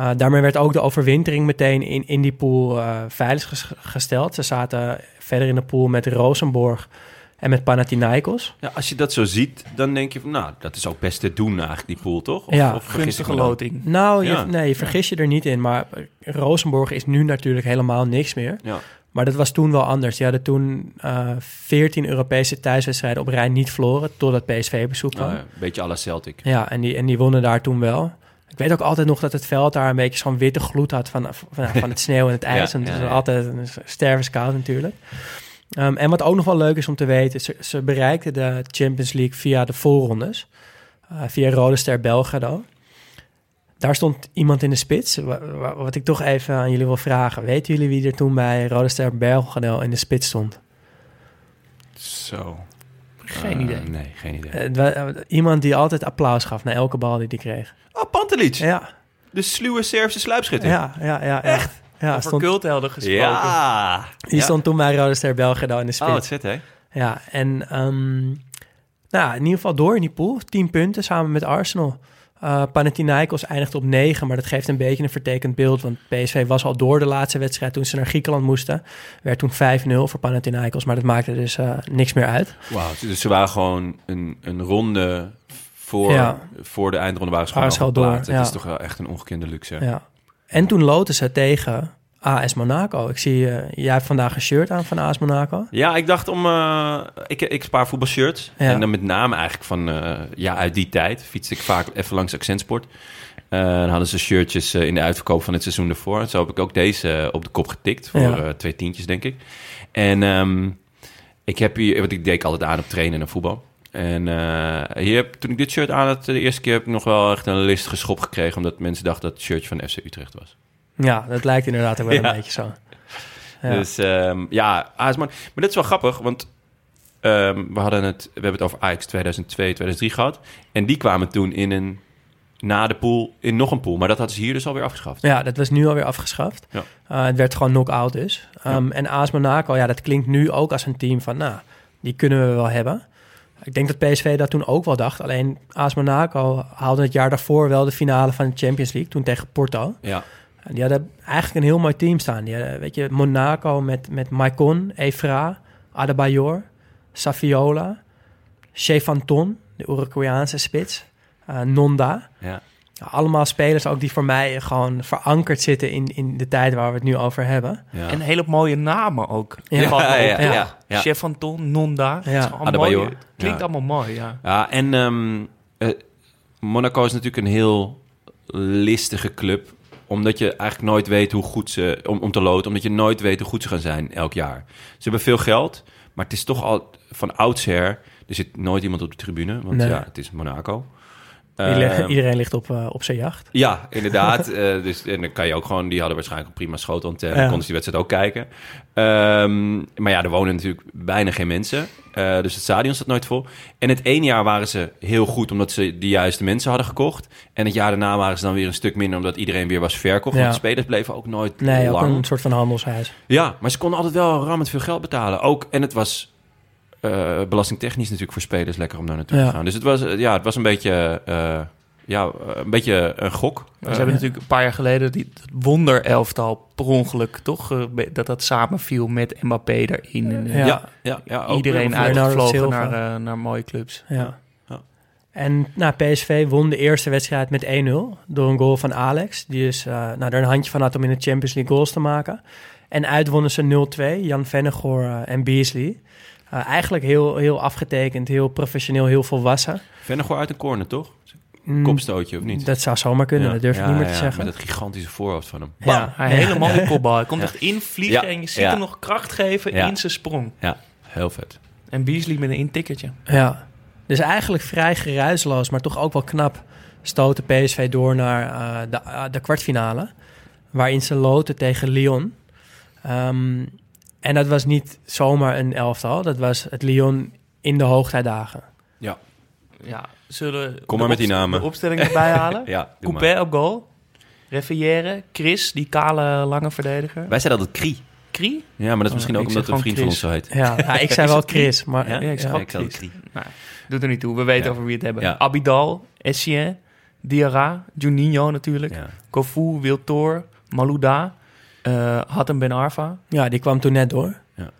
Uh, daarmee werd ook de overwintering meteen in, in die pool uh, veilig ges- gesteld. Ze zaten verder in de pool met Rosenborg en met Panathinaikos.
Ja, als je dat zo ziet, dan denk je van, nou, dat is ook best te doen eigenlijk, die pool, toch? Of,
Ja.
of
Gunstige loting.
Nou, je,
Ja.
nee, je vergis je er niet in. Maar Rosenborg is nu natuurlijk helemaal niks meer.
Ja.
Maar dat was toen wel anders. Die hadden toen eh 14 Europese thuiswedstrijden op rij niet verloren... totdat PSV bezoek kwam.
Nou, ja, een beetje à la Celtic.
Ja, en die, en die wonnen daar toen wel. Ik weet ook altijd nog dat het veld daar een beetje zo'n witte gloed had van, van, [laughs] van het sneeuw en het ijs.
Ja,
en het is
ja.
altijd een stervenskoud natuurlijk. Ehm, en wat ook nog wel leuk is om te weten, ze, ze bereikten de Champions League via de voorrondes. eh, via Rode Ster Belgrado. Daar stond iemand in de spits. Wa- wa- Wat ik toch even aan jullie wil vragen. Weten jullie wie er toen bij Rode Ster Belgrado in de spits stond?
Zo.
Geen
Eh,
idee.
Nee, geen idee.
Eh, het eh, iemand die altijd applaus gaf na elke bal die hij kreeg.
oh, Pantelic.
Ja,
De sluwe Servische sluipschutter.
ja, ja, ja. Echt? Ja,
Over
stond,
culthelden gesproken.
Ja.
die
Ja.
stond toen bij Rode Ster Belgrado in de spits.
Oh, wat vet, hè?
Ja, en ehm, nou, in ieder geval door in die pool. 10 punten samen met Arsenal. Eh Panathinaikos eindigt op 9, maar dat geeft een beetje een vertekend beeld. Want PSV was al door de laatste wedstrijd toen ze naar Griekenland moesten. Werd toen 5-0 voor Panathinaikos, maar dat maakte dus eh, niks meer uit.
Wauw. Dus ze waren gewoon een, een ronde voor,
Ja.
voor de eindronde waren ze gewoon al
door.
Dat
ja.
is toch wel echt een ongekende luxe.
Ja. En toen loten ze tegen AS Monaco. Ik zie, eh, jij hebt vandaag een shirt aan van AS Monaco.
Ja, ik dacht om... eh, ik, ik spaar voetbalshirts.
Ja.
En dan met name eigenlijk van... eh, ja, uit die tijd fietste ik vaak even langs Accentsport. Dan hadden ze shirtjes in de uitverkoop van het seizoen ervoor. Zo heb ik ook deze op de kop getikt. Voor
Ja.
twee tientjes, denk ik. En ehm, ik heb hier... Want ik deed altijd aan op trainen en voetbal. En eh, hier, heb- toen ik dit shirt aan had, de eerste keer heb ik nog wel echt een listige schop gekregen. Omdat mensen dachten dat het shirtje van FC Utrecht was.
Ja, dat lijkt inderdaad ook wel
Ja.
een beetje zo. Ja.
Dus ehm, ja, AS Man. Maar dat is wel grappig, want ehm, we, hadden het, we hebben het over Ajax 2002, 2003 gehad. En die kwamen toen in een, na de pool, in nog een pool. Maar dat hadden ze hier dus alweer afgeschaft.
Ja, dat was nu alweer afgeschaft.
Ja.
Eh, het werd gewoon knock-out dus. Um, En AS Monaco, ja, dat klinkt nu ook als een team van... nou, die kunnen we wel hebben. Ik denk dat PSV dat toen ook wel dacht. Alleen AS Monaco haalde het jaar daarvoor wel de finale van de Champions League... toen tegen Porto.
Ja,
En die hadden eigenlijk een heel mooi team staan. Die hadden, weet je, Monaco met, met Maicon, Evra, Adebayor, Saviola... Chefanton, de Uruguayaanse spits, eh, Nonda...
ja.
Allemaal spelers ook die voor mij gewoon verankerd zitten in, in de tijd waar we het nu over hebben.
ja.
En hele mooie namen ook.
Ja.
Ja, ja, ja, ja. Ja.
Chef Anton, Nonda.
Ja.
Allemaal mooi. Klinkt
Ja.
allemaal mooi, ja.
Ja, en ehm, eh, Monaco is natuurlijk een heel listige club. Omdat je eigenlijk nooit weet hoe goed ze... Om, om te loten, omdat je nooit weet hoe goed ze gaan zijn elk jaar. Ze hebben veel geld, maar het is toch al van oudsher... Er zit nooit iemand op de tribune, want
Nee.
ja, het is Monaco.
Iedereen,
Ehm,
iedereen ligt op, eh, op zijn jacht.
Ja, [laughs] inderdaad. Eh, dus, en dan kan je ook gewoon... Die hadden waarschijnlijk een prima schotelantenne.
Ja.
Konden ze die wedstrijd ook kijken. Ehm, maar ja, er wonen natuurlijk bijna geen mensen. Eh, dus het stadion staat nooit vol. En het ene jaar waren ze heel goed... omdat ze de juiste mensen hadden gekocht. En het jaar daarna waren ze dan weer een stuk minder... omdat iedereen weer was verkocht.
Ja.
Want de spelers bleven ook nooit
Nee, ook
lang.
een soort van handelshuis.
Ja, maar ze konden altijd wel rammend veel geld betalen. Ook, en het was eh, belastingtechnisch natuurlijk voor spelers lekker om daar naartoe
Ja.
te gaan. Dus het was, eh, ja, het was een beetje... eh, ja, een beetje een gok.
Ze hebben natuurlijk een paar jaar geleden die wonderelftal per ongeluk, toch? dat dat samenviel met Mbappé erin. En,
Ja.
ja, ja, ook
Iedereen uitgevlogen naar, naar mooie clubs.
Ja.
Ja.
En nou, PSV won de eerste wedstrijd met 1-0 door een goal van Alex. Die is eh nou, er een handje van had om in de Champions League goals te maken. En uit wonnen ze 0-2, Jan Vennegoor en Beasley. Eh, eigenlijk heel, heel afgetekend, heel professioneel, heel volwassen.
Vennegoor uit een corner, toch?
Mm,
Kopstootje, of niet?
Dat zou zomaar kunnen,
Ja.
dat durf ik
Ja,
niet meer te
ja,
zeggen.
Met dat gigantische voorhoofd van hem.
Ja.
Bam, hij helemaal de kopbal. Hij komt
Ja.
echt invliegen
Ja.
en je ziet
Ja.
hem nog kracht geven
Ja.
in zijn sprong.
Ja, heel vet.
En Beasley met een intikkertje.
Ja, dus eigenlijk vrij geruisloos, maar toch ook wel knap stoten PSV door naar eh, de, eh, de kwartfinale. Waarin ze loten tegen Lyon. Ehm, en dat was niet zomaar een elftal, dat was het Lyon in de hoogtijdagen.
Ja,
Ja, zullen we
Kom maar met die namen.
De opstelling erbij [laughs] halen?
ja doe maar.
Coupé op goal. Referrière. Chris, die kale lange verdediger.
Wij zeiden altijd Krie.
Krie?
Ja, maar dat is
Oh,
misschien
ik
ook omdat een vriend van ons zo heet.
Ja, ja, ik zei [laughs] wel Chris, maar
Ja?
Ja, ik
Ja,
ook
zei
Chris.
Krie.
Nou, doet er niet toe. We weten
Ja.
over wie het hebben.
Ja.
Abidal, Essien, Diarra, Juninho natuurlijk,
Ja.
Kofu, Wiltor, Malouda, eh Hatem Ben Arfa.
Ja, die kwam toen net door.
Ja.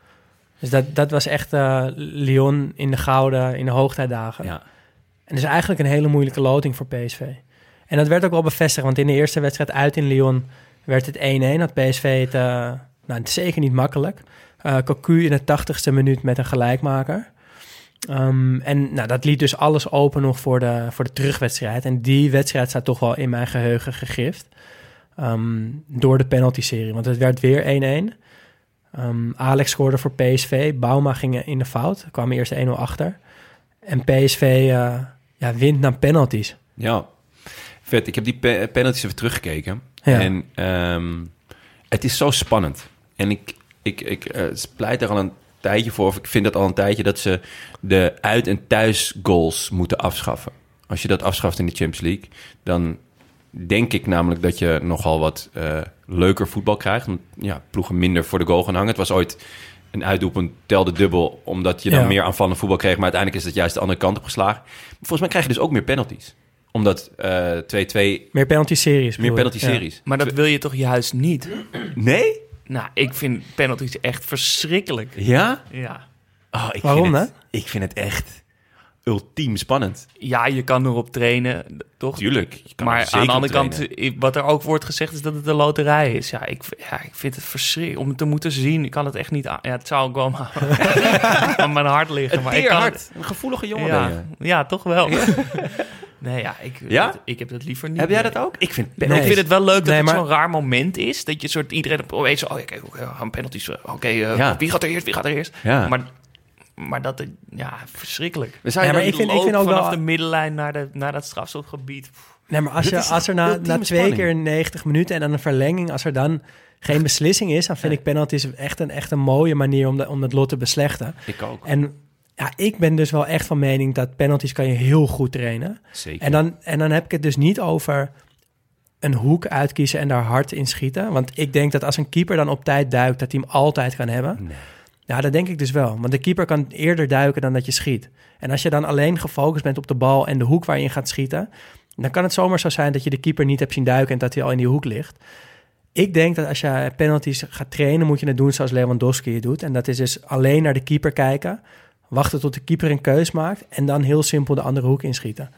Dus dat, dat was echt eh, Lyon in de gouden, in de hoogtijdagen.
Ja.
En dus eigenlijk een hele moeilijke loting voor PSV. En dat werd ook wel bevestigd, want in de eerste wedstrijd uit in Lyon werd het 1-1. Had PSV het, eh, nou, het is zeker niet makkelijk. Eh Cocu in de tachtigste minuut met een gelijkmaker. Ehm, en nou, dat liet dus alles open nog voor de, voor de terugwedstrijd. En die wedstrijd staat toch wel in mijn geheugen gegrift. Ehm, door de penalty-serie, want het werd weer 1-1. Ehm, Alex scoorde voor PSV. Bauma ging in de fout. Kwam eerst 1-0 achter. En PSV eh, ja, wint naar penalties.
Ja, vet. Ik heb die pe- penalties even teruggekeken.
Ja.
En ehm, het is zo spannend. En ik, ik, ik eh, pleit er al een tijdje voor, of ik vind dat al een tijdje, dat ze de uit- en thuis goals moeten afschaffen. Als je dat afschaft in de Champions League, dan denk ik namelijk dat je nogal wat eh, leuker voetbal krijgt. Want ja, ploegen minder voor de goal gaan hangen. Het was ooit een uitdoelpunt telde dubbel, omdat je dan
Ja.
meer aanvallend voetbal kreeg. Maar uiteindelijk is het juist de andere kant op geslagen. Volgens mij krijg je dus ook meer penalties. Omdat eh 2-2
Meer penalty-series.
meer penalty-series.
Maar dat wil je toch juist niet?
Nee?
Nou, ik vind penalties echt verschrikkelijk.
Ja?
Ja.
Oh, ik
Waarom,
vind
hè?
het, Ik vind het echt ultiem spannend.
ja, je kan erop trainen, toch?
Tuurlijk. je kan er
maar
zeker
aan de andere kant, wat er ook wordt gezegd, is dat het een loterij is. Ja, ik, ja, ik vind het verschrikkelijk om het te moeten zien. Ik kan het echt niet aan. Ja, het zou ook wel maar [laughs] [laughs] aan mijn hart liggen.
Het
maar ik kan.
Een gevoelige jongen
ja,
ben je.
ja, toch wel. [laughs] nee, ja, ik,
Ja?
ik heb dat liever niet.
Heb jij dat ook? Ik vind
Nee.
Ik vind het wel leuk dat
Nee,
het
maar-
zo'n raar moment is. Dat je soort iedereen op opeens zo, oh, oké, oké, we gaan penalties. eh, Oké, eh,
Ja.
wie gaat er eerst? Wie gaat er eerst?
Ja.
Maar, maar dat, het- ja, verschrikkelijk.
We zouden
Ja, maar ik vind- ik vind ook
vanaf
wel-
de middenlijn naar, de, naar dat strafschopgebied.
Nee, maar als, je, als er na, na twee
spanning.
keer 90 minuten en dan een verlenging, als er dan geen beslissing is, dan vind ik penalties echt een, echt een mooie manier om, de, om het lot te beslechten.
Ik ook.
En ja, ik ben dus wel echt van mening dat penalties kan je heel goed trainen.
Zeker.
En dan, en dan heb ik het dus niet over een hoek uitkiezen en daar hard in schieten. Want ik denk dat als een keeper dan op tijd duikt, dat hij hem altijd kan hebben.
Nee.
Ja, dat denk ik dus wel. Want de keeper kan eerder duiken dan dat je schiet. En als je dan alleen gefocust bent op de bal en de hoek waar je in gaat schieten, dan kan het zomaar zo zijn dat je de keeper niet hebt zien duiken en dat hij al in die hoek ligt. Ik denk dat als je penalties gaat trainen, moet je het doen zoals Lewandowski het doet. En dat is dus alleen naar de keeper kijken, wachten tot de keeper een keus maakt en dan heel simpel de andere hoek inschieten.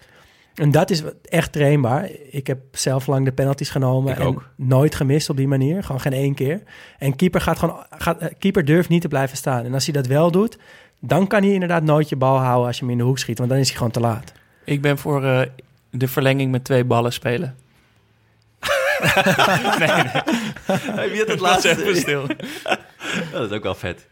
En dat is echt trainbaar. Ik heb zelf lang de penalties genomen
Ik
en
ook.
nooit gemist op die manier. Gewoon geen één keer. En keeper, gaat gewoon, gaat, eh, keeper durft niet te blijven staan. En als hij dat wel doet, dan kan hij inderdaad nooit je bal houden als je hem in de hoek schiet. Want dan is hij gewoon te laat.
Ik ben voor eh, de verlenging met twee ballen spelen. [laughs] nee, nee.
Wie had het
Was even stil. [laughs]
dat is ook wel vet.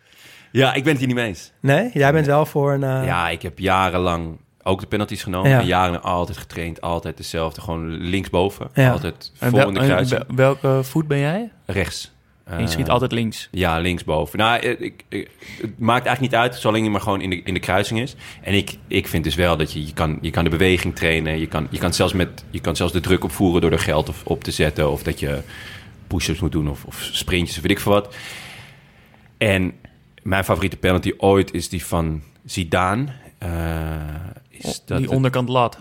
Ja, ik ben het hier niet mee eens.
Nee, jij bent wel voor een... eh,
Ja, ik heb jarenlang ook de penalties genomen.
Ja.
En jaren altijd getraind. Altijd dezelfde. Gewoon linksboven.
Ja.
Altijd
En
voor in de kruising.
wel- welke voet ben jij?
Rechts.
En je schiet
Eh,
altijd links.
Ja, linksboven. Nou, ik, ik, ik- het maakt eigenlijk niet uit, zolang je maar gewoon in de, in de kruising is. En ik, ik vind dus wel dat je, je, kan, je kan de beweging trainen. Je kan, je, kan zelfs met, je kan zelfs de druk opvoeren door er geld op, op te zetten. Of dat je push-ups moet doen of, of sprintjes of weet ik veel wat. En mijn favoriete penalty ooit is die van Zidane. Eh, is dat
die
het-
onderkant lat.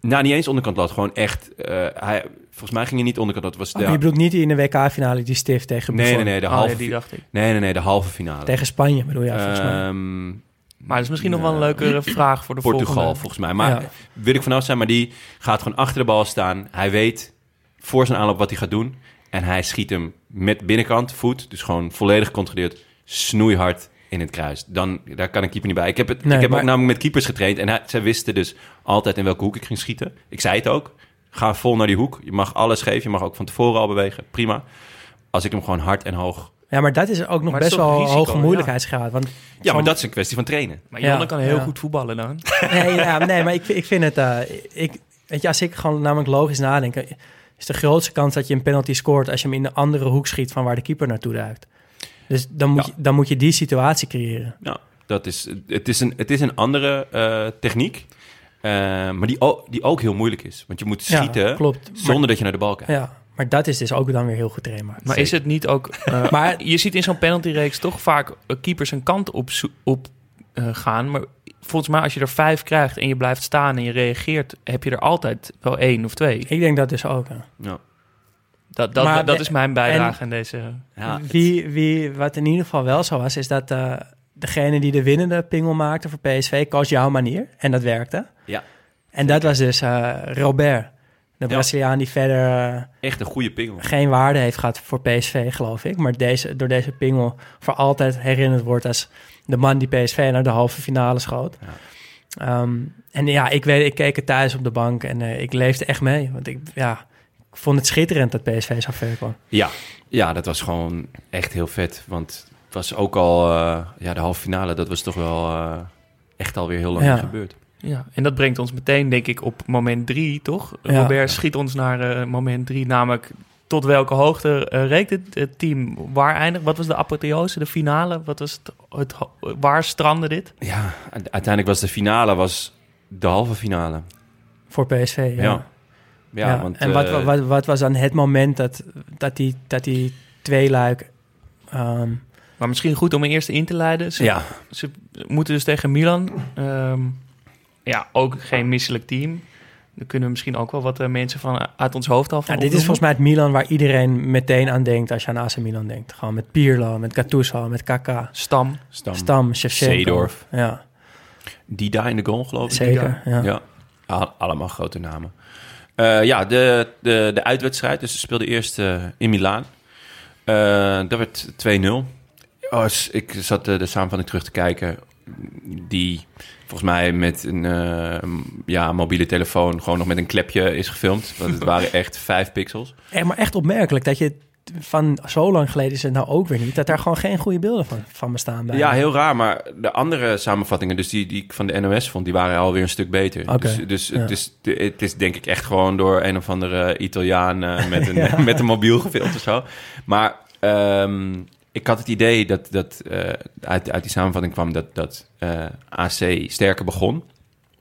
Nou, niet eens onderkant lat. Gewoon echt... eh, hij, volgens mij ging hij niet onderkant lat. Het was
Oh,
de,
Je bedoelt niet in de WK-finale die stift tegen
nee,
Buffon.
nee, nee, de
Oh,
halve,
ja, die dacht ik.
nee, nee, nee, de halve finale.
Tegen Spanje bedoel je, ja, volgens mij.
Ehm,
Maar dat is misschien nog wel een leukere [clears throat] vraag voor de
Portugal,
volgende.
volgens mij. Maar
Ja.
wil ik vanaf zijn, maar die gaat gewoon achter de bal staan. Hij weet voor zijn aanloop wat hij gaat doen. En hij schiet hem met binnenkant, voet, dus gewoon volledig gecontroleerd, snoeihard in het kruis. Dan, daar kan een keeper niet bij. Ik heb, het,
Nee,
ik heb
maar-
ook namelijk met keepers getraind en hij, zij wisten dus altijd in welke hoek ik ging schieten. Ik zei het ook. Ga vol naar die hoek. Je mag alles geven. Je mag ook van tevoren al bewegen. Prima. Als ik hem gewoon hard en hoog...
Ja, maar dat is ook nog
Maar
best wel
risico,
hoge moeilijkheidsgraad. Want
Ja, maar dat is een kwestie van trainen.
Maar Jonne
Ja,
kan heel
ja.
goed voetballen dan. [laughs]
Nee, ja, nee maar ik, ik vind het... eh, ik, weet je, als ik gewoon namelijk logisch nadenk... is de grootste kans dat je een penalty scoort... als je hem in de andere hoek schiet van waar de keeper naartoe duikt. Dus dan moet,
Ja.
je, dan moet je die situatie creëren.
Ja, dat is, het, is een, het is een andere eh, techniek. eh, maar die, o- die ook heel moeilijk is. Want je moet schieten
Ja, klopt. Maar-
zonder dat je naar de bal kijkt.
Ja, maar dat is dus ook dan weer heel goed trainbaar.
Maar is het niet ook... eh, [laughs]
Maar
je ziet in zo'n penaltyreeks toch vaak keepers een kant op, op eh, gaan. Maar volgens mij als je er vijf krijgt en je blijft staan en je reageert, heb je er altijd wel één of twee.
Ik denk dat dus ook.
Ja.
Dat, dat,
Maar
dat
de-
is mijn bijdrage aan deze.
Ja,
wie, wie, wat in ieder geval wel zo was, is dat eh, degene die de winnende pingel maakte voor PSV koos jouw manier. En dat werkte.
Ja.
En dat was dus eh, Robert, de Braziliaan die verder eh,
echt een goede pingel.
geen waarde heeft gehad voor PSV, geloof ik. Maar deze, door deze pingel voor altijd herinnerd wordt als de man die PSV naar de halve finale schoot. Ehm, en ja, ik weet, ik keek het thuis op de bank en eh, ik leefde echt mee. Want ik, ja, ik vond het schitterend dat PSV zo ver kwam.
Ja, ja, dat was gewoon echt heel vet. Want het was ook al, eh, ja, de halve finale, dat was toch wel eh, echt alweer heel lang
Ja.
gebeurd.
Ja, en dat brengt ons meteen, denk ik, op moment drie, toch?
Ja.
Robert schiet ons naar eh, moment drie, namelijk tot welke hoogte reekt het, het team? Waar eindigt? Wat was de apotheose, de finale? Wat was het, waar strandde dit?
Ja, uiteindelijk was de finale was de halve finale.
Voor PSV, ja.
Ja. Ja,
Ja,
want...
en wat,
eh,
wat, wat was dan het moment dat, dat, die, dat die twee luik... ehm,
Maar misschien goed om er eerst in te leiden. Ze,
ja,
ze moeten dus tegen Milan. Ehm, ja, ook geen misselijk team. Daar kunnen we misschien ook wel wat eh, mensen van uit ons hoofd van
ja, dit is volgens mij het Milan waar iedereen meteen aan denkt als je aan AC Milan denkt. Gewoon met Pirlo, met Gattuso, met Kaká,
Stam.
Stam.
Stam, Shevchenko.
Seedorf.
Ja,
Dida in de goal, geloof ik.
zeker. Ja.
Ja, Al- allemaal grote namen. Eh, ja, de, de, de uitwedstrijd. Dus ze speelden eerst eh, in Milaan. Eh, dat werd 2-0. Oh, ik zat eh, de samenvatting terug te kijken. Die volgens mij met een ja, mobiele telefoon gewoon nog met een klepje is gefilmd. Want het [laughs] waren echt vijf pixels.
Eh, maar echt opmerkelijk dat je van zo lang geleden is het nou ook weer niet, dat daar gewoon geen goede beelden van, van bestaan. Bij
Ja, heel raar. Maar de andere samenvattingen, dus die, die ik van de NOS vond, die waren alweer een stuk beter. Dus, dus
ja.
het, is, het is denk ik echt gewoon door een of andere Italiaan eh, met, een, [laughs] met een mobiel gefilmd of zo. Maar ehm, ik had het idee dat, dat eh, uit, uit die samenvatting kwam dat, dat eh, AC sterker begon.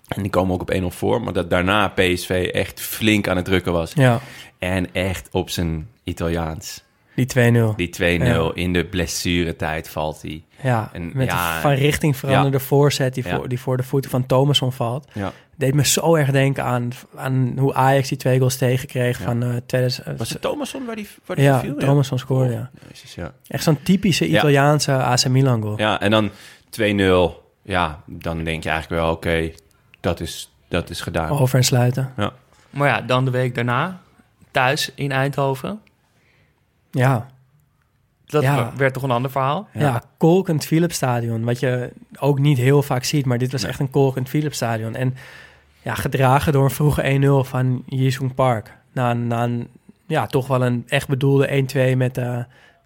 En die komen ook op 1-0 voor. Maar dat daarna PSV echt flink aan het drukken was.
Ja,
En echt op zijn Italiaans.
die 2-0.
Die 2-0
Ja.
in de blessuretijd valt hij.
Ja,
En
met
ja,
een van richting veranderde voorzet die,
Ja.
voor, die voor de voeten van Thomasson valt.
Ja.
Deed me zo erg denken aan, aan hoe Ajax die twee goals tegenkreeg
Ja.
van eh 2000.
Was het Thomasson waar die, waar die
ja,
viel?
Thomasson scoorde, ja.
Jezus, ja.
Echt zo'n typische
Ja.
Italiaanse AC Milan goal.
Ja, en dan 2-0. Ja, dan denk je eigenlijk wel, oké, dat, is, dat is gedaan.
Over en sluiten.
Maar ja, dan de week daarna, thuis in Eindhoven.
Ja,
Dat
Ja.
werd toch een ander verhaal?
ja. kolkend Philipsstadion. Wat je ook niet heel vaak ziet, maar dit was
Nee.
echt een kolkend Philipsstadion. En ja, gedragen door een vroege 1-0 van Jisung Park. Na, na een, ja, toch wel een echt bedoelde 1-2 met, eh,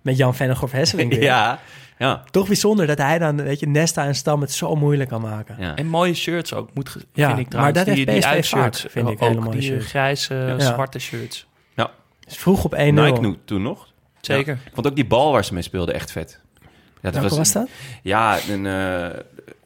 met Jan Vennegoff Hesseling. weer. [laughs]
Ja, ja,
Toch bijzonder dat hij dan, weet je, Nesta en Stam het zo moeilijk kan maken.
ja.
En mooie shirts ook, moet, ge-
Ja,
vind ik trouwens.
maar dat
die,
heeft
die
vaak, vind ik,
ook
hele mooie
die
shirts.
grijze,
Ja.
zwarte shirts.
Dus vroeg op 1-0.
Nike nu, toen nog.
Zeker.
Ik vond ook die bal waar ze mee speelden echt vet. Ja,
Welke was, dat?
Ja, een, eh,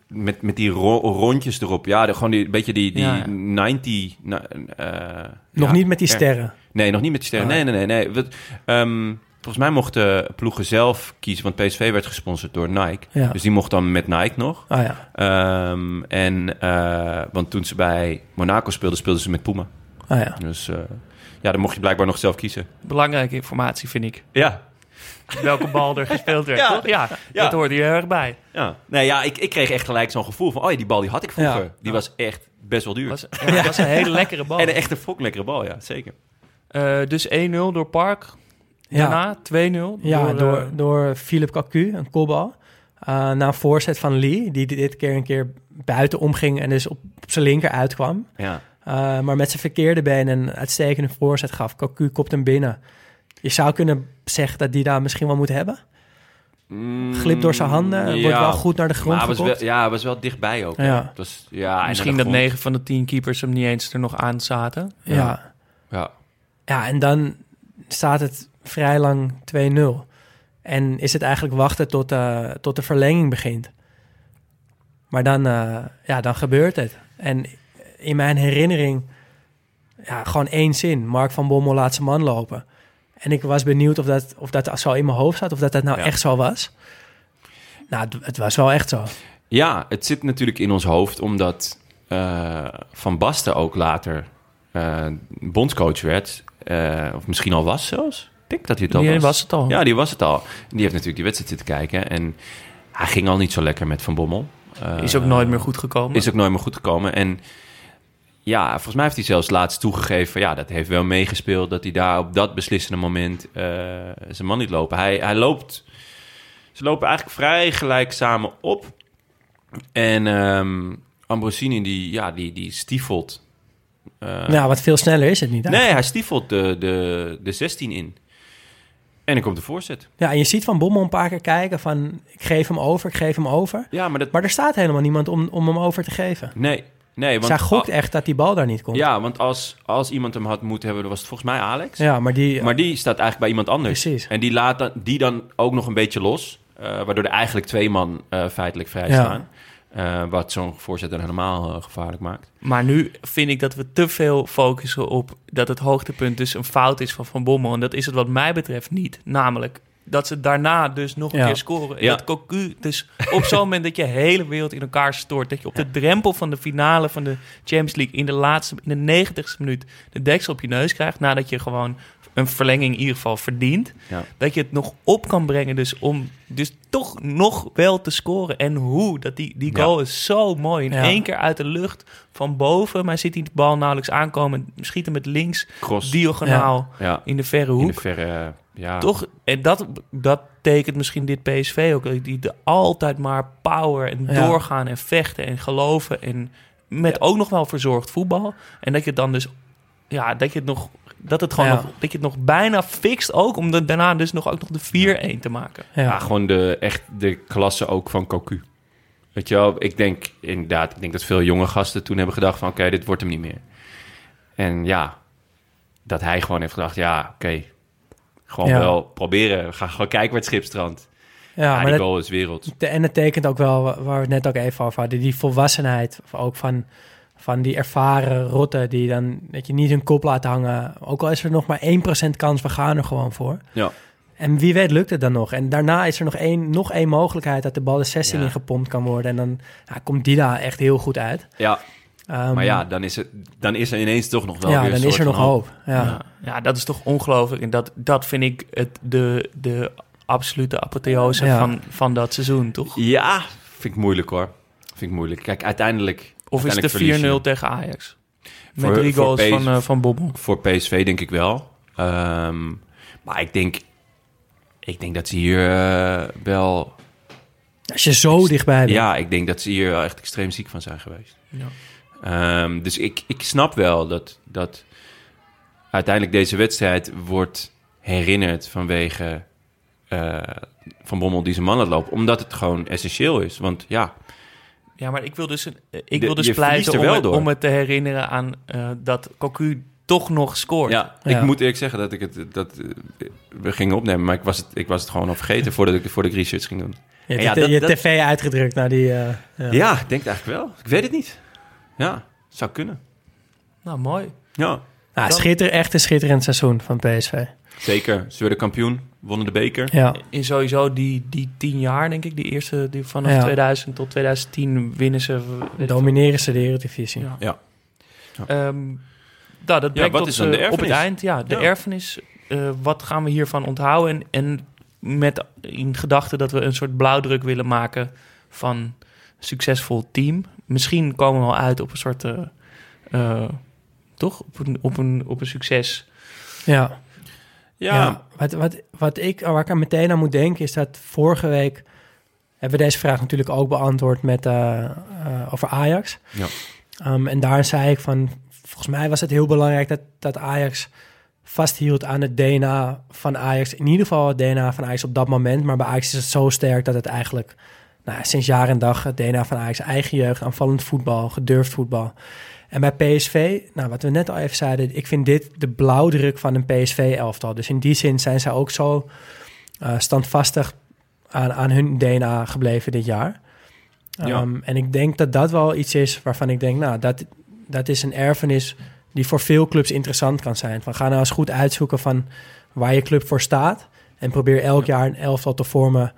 met, met die ro- rondjes erop. Ja, de, gewoon die, een beetje die, die
Ja, ja.
90... na- eh,
Nog
ja,
niet met die
er-
sterren.
Nee, nog niet met die sterren.
Oh.
Nee, nee, nee. nee. Wat, ehm, volgens mij mochten ploegen zelf kiezen, want PSV werd gesponsord door Nike.
Ja.
Dus die mocht dan met Nike nog.
Ah ja.
Ehm, en, eh, want toen ze bij Monaco speelden, speelden ze met Puma.
Ah ja.
Dus eh, ja, dan mocht je blijkbaar nog zelf kiezen.
Belangrijke informatie, vind ik.
Ja,
Welke bal er [laughs] gespeeld werd,
Ja.
toch? Ja,
Ja.
dat hoort hier heel erg bij.
ja. Nee, ja ik, ik kreeg echt gelijk zo'n gevoel van... oh ja, die bal die had ik vroeger.
Ja.
Die was echt best wel duur.
Was, ja, was een [laughs] hele lekkere bal.
En een echte foklekkere bal, ja, zeker.
Eh, dus 1-0 door Park.
Ja,
Daarna 2-0
ja
door,
door,
eh,
door Philip Cocu, een kopbal. Uh, na een voorzet van Lee, die dit keer een keer buiten omging en dus op, op zijn linker uitkwam.
Ja.
Uh, maar met zijn verkeerde been een uitstekende voorzet gaf. Cocu kopt hem binnen. Je zou kunnen zeggen dat die daar misschien wel moet hebben. Glip door zijn handen, wordt wel goed naar de grond
Mm, maar hij was wel, Ja, was wel dichtbij ook.
Ja.
Ja. Was, ja, en
Misschien dat
grond.
9 van de 10 keepers hem niet eens er nog aan zaten.
Ja. ja.
Ja.
Ja, en dan staat het vrij lang 2-0. En is het eigenlijk wachten tot, eh, tot de verlenging begint. Maar dan, eh, ja, dan gebeurt het. En in mijn herinnering, ja, gewoon één zin. Mark van Bommel laat zijn man lopen. En ik was benieuwd of dat, of dat zo in mijn hoofd zat, of dat dat nou
Ja.
echt zo was. Nou, het- het was wel echt zo.
Ja, het zit natuurlijk in ons hoofd omdat eh, Van Basten ook later eh, bondscoach werd. Eh, of misschien al was zelfs. Ik denk dat hij het al
Die
was.
was het al.
Ja, die was het al. Die heeft natuurlijk die wedstrijd zitten kijken. En hij ging al niet zo lekker met Van Bommel.
Is ook nooit meer goed gekomen.
Is ook nooit meer goed gekomen. En ja, volgens mij heeft hij zelfs laatst toegegeven... ja, dat heeft wel meegespeeld... dat hij daar op dat beslissende moment eh, zijn man niet lopen. Hij, hij loopt... Ze lopen eigenlijk vrij gelijk samen op. En ehm Ambrosini, die, ja, die, die stiefelt... eh,
Ja, wat veel sneller is het niet
nee, hij stiefelt de, de, de 16 in. En dan komt de voorzet.
Ja, en je ziet Van Bommel een paar keer kijken van... ik geef hem over, ik geef hem over.
Ja, maar dat...
Maar er staat helemaal niemand om, om hem over te geven.
Nee, nee. Want
Zij gokt
al-
echt dat die bal daar niet komt.
Ja, want als, als iemand hem had moeten hebben... dan was het volgens mij Alex.
Ja, maar die...
Maar die staat eigenlijk bij iemand anders.
Precies.
En die laat dan, die dan ook nog een beetje los. eh, waardoor er eigenlijk twee man eh, feitelijk vrij
Ja.
staan. Eh, wat zo'n voorzet dan helemaal eh, gevaarlijk maakt.
Maar nu vind ik dat we te veel focussen op dat het hoogtepunt dus een fout is van Van Bommel. En dat is het wat mij betreft niet. Namelijk dat ze daarna dus nog een
Ja.
keer scoren.
Ja.
dat Cocu dus op zo'n moment dat je hele wereld in elkaar stort. Dat je op de drempel van de finale van de Champions League in de laatste, in de negentigste minuut de deksel op je neus krijgt. Nadat je gewoon een verlenging in ieder geval verdient.
Ja.
Dat je het nog op kan brengen dus om dus toch nog wel te scoren. En hoe? Dat die, die
Ja.
goal is zo mooi. In
Ja.
één keer uit de lucht van boven. Maar ziet die bal nauwelijks aankomen. Schiet hem met links
Cross.
diagonaal
Ja,
in de verre
in
hoek.
de verre... ja.
Toch? En dat, dat tekent misschien dit PSV ook. Die de altijd maar power en
Ja.
doorgaan en vechten en geloven. En met ook nog wel verzorgd voetbal. En dat je het dan dus... Ja, dat je het nog... Dat, het gewoon
Ja.
nog, dat je het nog bijna fixt ook. Om daarna dus nog ook nog de 4-1 te maken.
Ja.
Ja, gewoon de, echt de klasse ook van Cocu. Weet je wel, ik denk inderdaad, ik denk dat veel jonge gasten toen hebben gedacht van oké, dit wordt hem niet meer. En ja, dat hij gewoon heeft gedacht, ja, oké, gewoon
Ja.
wel proberen. We gaan gewoon kijken waar het schip strandt.
Ja,
Ja,
maar
die
dat,
goal is wereld.
de- en het tekent ook wel, wa- waar we het net ook even over hadden, die volwassenheid ook van, van die ervaren rotten die dan, dat je niet hun kop laat hangen. Ook al is er nog maar 1% kans, we gaan er gewoon voor.
Ja.
En wie weet lukt het dan nog. En daarna is er nog één, nog één mogelijkheid dat de bal de 16
Ja.
in gepompt kan worden. En dan ja, komt die daar echt heel goed uit.
Ja,
Ehm,
maar ja, dan is, het, dan is er ineens toch nog wel
ja,
weer
dan
een
is er nog hoop. Ja.
Ja, ja, dat is toch ongelooflijk. En dat, dat vind ik het, de, de absolute apotheose
Ja.
van, van dat seizoen, toch?
Ja, vind ik moeilijk hoor. Vind ik moeilijk. Kijk, uiteindelijk...
Of is het
uiteindelijk
de 4-0
verlies je.
tegen Ajax? Met
Voor-
drie goals van, eh, van Bobbel.
Voor PSV denk ik wel. Ehm, maar ik denk, ik denk dat ze hier eh, wel...
Als je zo dichtbij bent.
Ja, ik denk dat ze hier wel echt extreem ziek van zijn geweest.
Ja.
Ehm, dus ik, ik snap wel dat, dat uiteindelijk deze wedstrijd wordt herinnerd vanwege eh, Van Bommel die zijn man laat lopen. Omdat het gewoon essentieel is. Want ja,
Ja, maar ik wil dus, ik wil dus pleiten
er
om
wel
het,
door.
om het te herinneren aan eh, dat Cocu toch nog scoort.
ja,
Ja.
ik moet eerlijk zeggen dat ik het... Dat, eh, we gingen opnemen, maar ik was het, ik was het gewoon al vergeten voordat ik voor de research ging doen.
Je hebt
Ja,
je,
dat-
je
dat-
tv uitgedrukt naar die... eh, ja.
Ja, ik denk het eigenlijk wel. Ik weet het niet. Ja, zou kunnen.
Nou, mooi.
Ja,
Nou, schitter, echt een schitterend seizoen van PSV.
zeker. Ze werden kampioen, wonnen de beker.
Ja,
In sowieso die, die tien jaar, denk ik, die eerste, die vanaf
Ja.
2000 tot 2010 winnen ze.
domineren ze de Eredivisie.
Ja.
Ja.
Ehm, nou, dat brengt
wat
ons
is dan de
eh, op het
erfenis?
eind. Ja, de
Ja.
erfenis. eh, wat gaan we hiervan onthouden? En, en met in gedachte dat we een soort blauwdruk willen maken van een succesvol team. Misschien komen we wel uit op een soort... eh, eh, toch? Op een, op, een, op een succes.
Ja.
Ja,
Ja, wat, wat, wat ik, waar ik aan meteen aan moet denken is dat vorige week hebben we deze vraag natuurlijk ook beantwoord met, eh, eh, over Ajax.
Ja.
Ehm, en daar zei ik van, volgens mij was het heel belangrijk dat, dat Ajax vasthield aan het DNA van Ajax. In ieder geval het DNA van Ajax op dat moment. Maar bij Ajax is het zo sterk dat het eigenlijk nou, sinds jaar en dag het DNA van Ajax eigen jeugd, aanvallend voetbal, gedurfd voetbal. En bij PSV, nou, wat we net al even zeiden, ik vind dit de blauwdruk van een PSV-elftal. Dus in die zin zijn zij ook zo eh, standvastig aan, aan hun DNA gebleven dit jaar.
Ja.
Ehm, en ik denk dat dat wel iets is waarvan ik denk, nou, dat, dat is een erfenis die voor veel clubs interessant kan zijn. Van ga nou eens goed uitzoeken van waar je club voor staat. En probeer elk jaar een elftal te vormen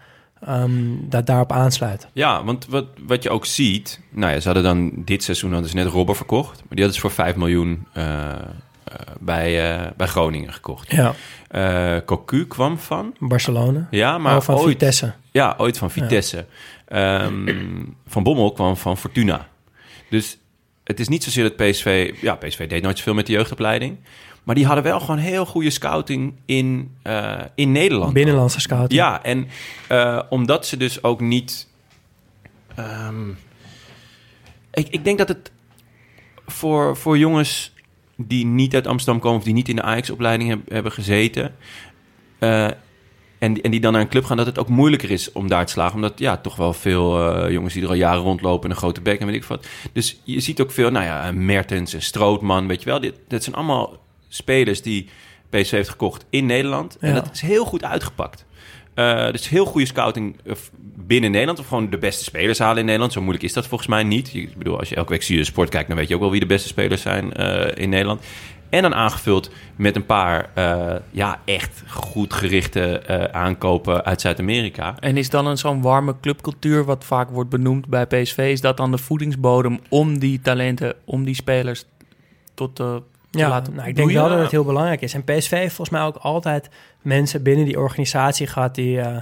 ehm, dat daarop aansluit.
Ja, want wat, wat je ook ziet... Nou ja, ze hadden dan dit seizoen hadden ze net Robber verkocht. Maar die hadden ze voor 5 miljoen eh, eh, bij, eh, bij Groningen gekocht.
Ja,
Cocu kwam van...
Barcelona.
Ja, maar
Maar van
ooit,
Vitesse.
Ja, ooit van Vitesse. Ehm, van Bommel kwam van Fortuna. Dus het is niet zozeer dat PSV... Ja, PSV deed nooit zoveel met de jeugdopleiding. Maar die hadden wel gewoon heel goede scouting in, eh, in Nederland.
Binnenlandse scouting.
Ja, en eh, omdat ze dus ook niet... ehm, ik, ik denk dat het voor, voor jongens die niet uit Amsterdam komen... of die niet in de Ajax-opleiding heb- hebben gezeten... eh, en, en die dan naar een club gaan, dat het ook moeilijker is om daar te slagen. Omdat ja, toch wel veel jongens die er al jaren rondlopen... en een grote bek en weet ik wat. Dus je ziet ook veel, nou ja, Mertens en Strootman, weet je wel. Dit, dit zijn allemaal spelers die PSV heeft gekocht in Nederland. En
Ja.
dat is heel goed uitgepakt. Eh dus heel goede scouting eh, binnen Nederland. Of gewoon de beste spelers halen in Nederland. Zo moeilijk is dat volgens mij niet. Ik bedoel, als je elke week zie je sport kijkt... dan weet je ook wel wie de beste spelers zijn eh, in Nederland. En dan aangevuld met een paar ja, echt goed gerichte aankopen uit Zuid-Amerika.
En is dan een zo'n warme clubcultuur, wat vaak wordt benoemd bij PSV, is dat dan de voedingsbodem om die talenten, om die spelers tot de te
Ja,
laten
nou, ik denk wel dat het heel belangrijk is. En PSV heeft volgens mij ook altijd mensen binnen die organisatie gehad... die eh,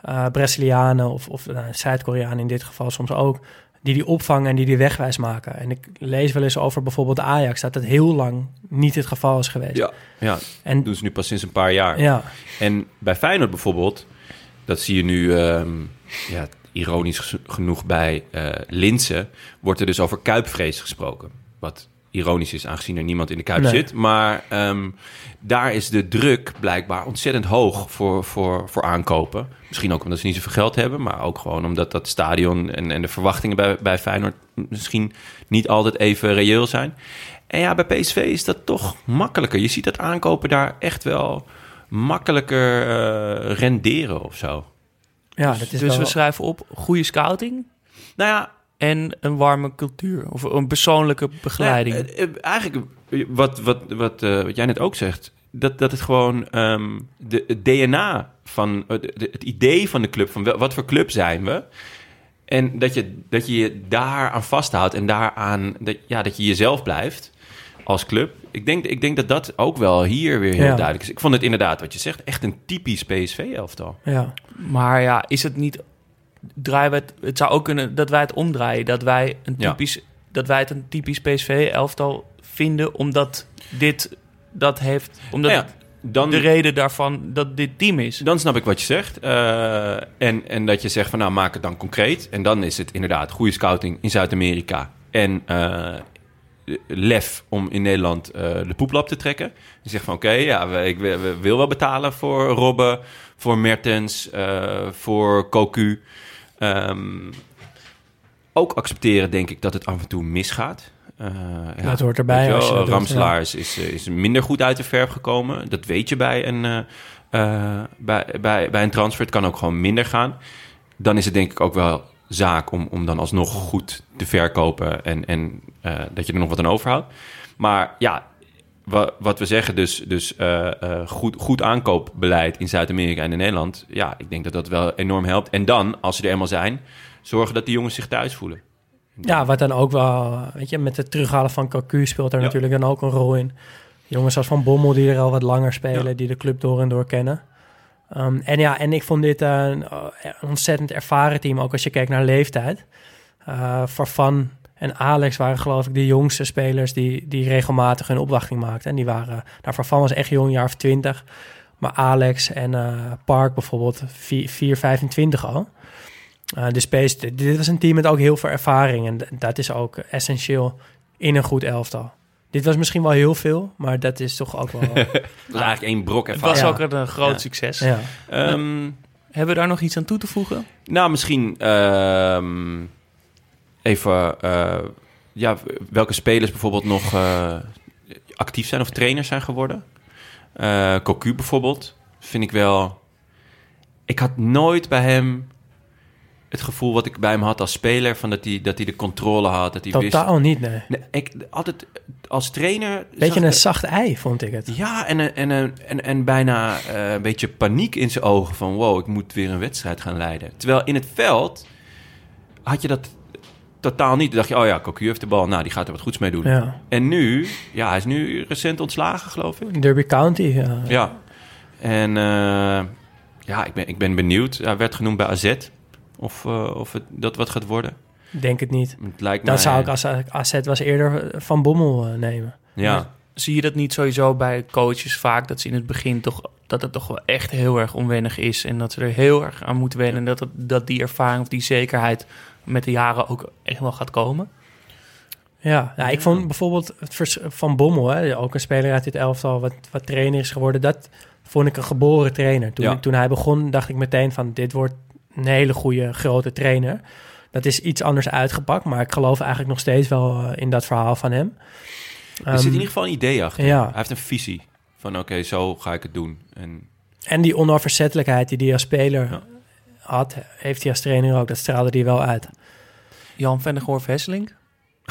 eh, Brazilianen of, of nou, Zuid-Koreanen in dit geval soms ook... die die opvangen en die die wegwijs maken. En ik lees wel eens over bijvoorbeeld Ajax... dat dat heel lang niet het geval is geweest.
Ja, ja
En
dat doen ze nu pas sinds een paar jaar.
ja,
En bij Feyenoord bijvoorbeeld, dat zie je nu, ehm, ja, ironisch genoeg bij eh Linsen, wordt er dus over kuipvrees gesproken. Wat ironisch is, aangezien er niemand in de kuip
Nee.
zit. Maar ehm, daar is de druk blijkbaar ontzettend hoog voor, voor, voor aankopen. Misschien ook omdat ze niet zoveel geld hebben, maar ook gewoon omdat dat stadion en, en de verwachtingen bij, bij Feyenoord misschien niet altijd even reëel zijn. En ja, bij PSV is dat toch makkelijker. Je ziet dat aankopen daar echt wel makkelijker eh, renderen of zo.
ja, dat is
dus
wel...
we schrijven op goede scouting
Nou ja,
en een warme cultuur. Of een persoonlijke begeleiding.
nou ja, eh, eh, eigenlijk eh, wat, wat, wat, eh, wat jij net ook zegt, dat, dat het gewoon ehm, de, het DNA van de- het idee van de club, van wel- wat voor club zijn we. En dat je dat je, je daar aan vasthoudt en daaraan dat, ja, dat je jezelf blijft als club. Ik denk, ik denk dat dat ook wel hier weer heel
Ja.
duidelijk is. Ik vond het inderdaad, wat je zegt, echt een typisch PSV-elftal.
ja.
Maar ja, is het niet. Draaien we het, het zou ook kunnen dat wij het omdraaien. Dat wij, een
Ja.
typisch, dat wij het een typisch PSV-elftal vinden, omdat dit dat heeft. Omdat
Nou ja, dan,
de reden daarvan dat dit team is.
Dan snap ik wat je zegt. Eh, en, en dat je zegt van nou maak het dan concreet. En dan is het inderdaad goede scouting in Zuid-Amerika. En eh, lef om in Nederland eh, de poeplap te trekken. Je zegt van oké, ja, we, ik wil- we wil wel betalen voor Robben, voor Mertens, voor Cocu. Ehm, ook accepteren denk ik dat het af en toe misgaat. Eh, ja,
Dat hoort erbij als je doet,
Ramselaar is, is, is minder goed uit de verf gekomen. Dat weet je bij een, eh, eh, bij, bij, bij een transfer. Het kan ook gewoon minder gaan. Dan is het denk ik ook wel zaak om, om dan alsnog goed te verkopen en, en eh, dat je er nog wat aan overhoudt. Maar ja, wa- wat we zeggen, dus, dus eh, eh, goed, goed aankoopbeleid in Zuid-Amerika en in Nederland. Ja, ik denk dat dat wel enorm helpt. En dan, als ze er eenmaal zijn, zorgen dat die jongens zich thuis voelen.
Ja, wat dan ook wel, weet je, met het terughalen van Cocu speelt
Ja.
natuurlijk dan ook een rol in. Jongens als Van Bommel die er al wat langer spelen, die de club door en door kennen. Ehm, en ja, en ik vond dit eh, een, ontzettend ervaren team, ook als je kijkt naar leeftijd. Eh Farfan en Alex waren geloof ik de jongste spelers die, die regelmatig hun opwachting maakten. En die waren, nou Farfan was echt jong, een jaar of twintig. Maar Alex en eh, Park bijvoorbeeld 4, 4, 25 al. Eh, dus PS, dit was een team met ook heel veel ervaring. En dat is ook essentieel in een goed elftal. Dit was misschien wel heel veel, maar dat is toch ook wel... [laughs]
Dat is eigenlijk één brok
Het
ervaring.
was
Ja.
ook een, eh, groot
Ja.
succes.
ja.
Ehm,
Hebben we daar nog iets aan toe te voegen?
Nou, misschien ehm, even eh, ja, welke spelers bijvoorbeeld nog eh, actief zijn of trainers zijn geworden. Eh Cocu bijvoorbeeld, vind ik wel. Ik had nooit bij hem het gevoel wat ik bij hem had als speler. Van dat hij, dat hij de controle had. Dat hij wist...
Totaal niet, nee.
Nee, ik, altijd als trainer...
Beetje een
ik-
zacht ei, vond ik het.
Ja, en, en, en, en, en bijna een beetje paniek in zijn ogen. Van wow, ik moet weer een wedstrijd gaan leiden. Terwijl in het veld had je dat totaal niet. Dan dacht je, oh ja, Cocu heeft de bal. Nou, die gaat er wat goeds mee doen.
Ja.
En nu, ja, hij is nu recent ontslagen, geloof ik.
Derby County, ja.
Ja. En eh, ja, ik ben, ik ben benieuwd. Hij werd genoemd bij AZ. Of, eh, of het, dat wat gaat worden.
denk het niet.
Het lijkt
Dan
mij...
zou ik als AZ was eerder Van Bommel eh, nemen.
Ja,
Zie je dat niet sowieso bij coaches vaak? Dat ze in het begin toch... Dat het toch wel echt heel erg onwennig is. En dat ze er heel erg aan moeten wennen. En dat, het, dat die ervaring of die zekerheid met de jaren ook echt wel gaat komen.
Ja, ja ik vond bijvoorbeeld het vers- Van Bommel, hè, ook een speler uit dit elftal, wat, wat trainer is geworden, dat vond ik een geboren trainer. Toen,
Ja.
toen hij begon, dacht ik meteen van, dit wordt een hele goede, grote trainer. Dat is iets anders uitgepakt, maar ik geloof eigenlijk nog steeds wel eh, in dat verhaal van hem.
er zit in
Ehm,
ieder geval een idee achter.
ja.
Hij heeft een visie. Van oké, zo ga ik het doen. En
En die onafverzettelijkheid die hij als speler
Ja.
Had, heeft hij als trainer ook. Dat straalde hij wel uit.
Jan Vennegoor Hesselink.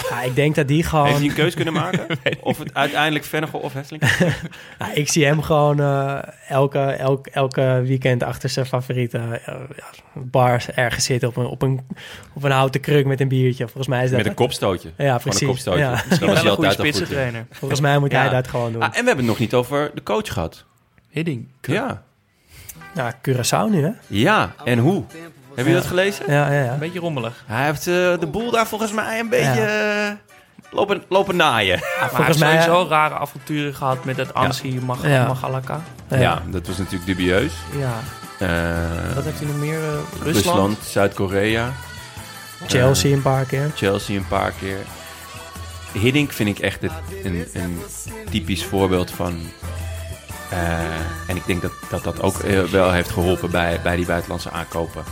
Ja, ik denk dat die [laughs]
heeft
gewoon...
hij een keus kunnen maken? [laughs] of het uiteindelijk Vennegoor of Hesseling? [laughs]
Ja, ik zie hem gewoon eh, elke, elk, elke weekend achter zijn favoriete eh, ja, bars ergens zitten op een, op, een, op een houten kruk met een biertje. Volgens mij is dat
Met een kopstootje.
Ja, precies.
een kopstootje.
Ja.
Misschien
was
wel
hij
een goede
altijd al goed. in.
spitsentrainer.
Volgens mij moet
Ja.
hij dat gewoon doen.
Ah, en we hebben het nog niet over de coach gehad.
Hidding.
Ja.
Ja, Curaçao nu, hè?
Ja, en hoe? Heb je dat gelezen?
Ja, ja, ja.
Een beetje rommelig.
Hij heeft eh, de boel daar volgens mij een beetje eh, lopen, lopen naaien.
Volgens
heeft
mij-
sowieso rare avonturen gehad met het Ansi Mag
Ja.
Magalaka.
Ja. dat was natuurlijk dubieus.
Ja.
Eh,
Wat heeft hij nog meer? eh, Rusland?
Rusland, Zuid-Korea,
Chelsea een paar keer.
Chelsea een paar keer. Hiddink vind ik echt het, een, een typisch voorbeeld van... eh, en ik denk dat dat, dat ook eh, wel heeft geholpen bij, bij die buitenlandse aankopen.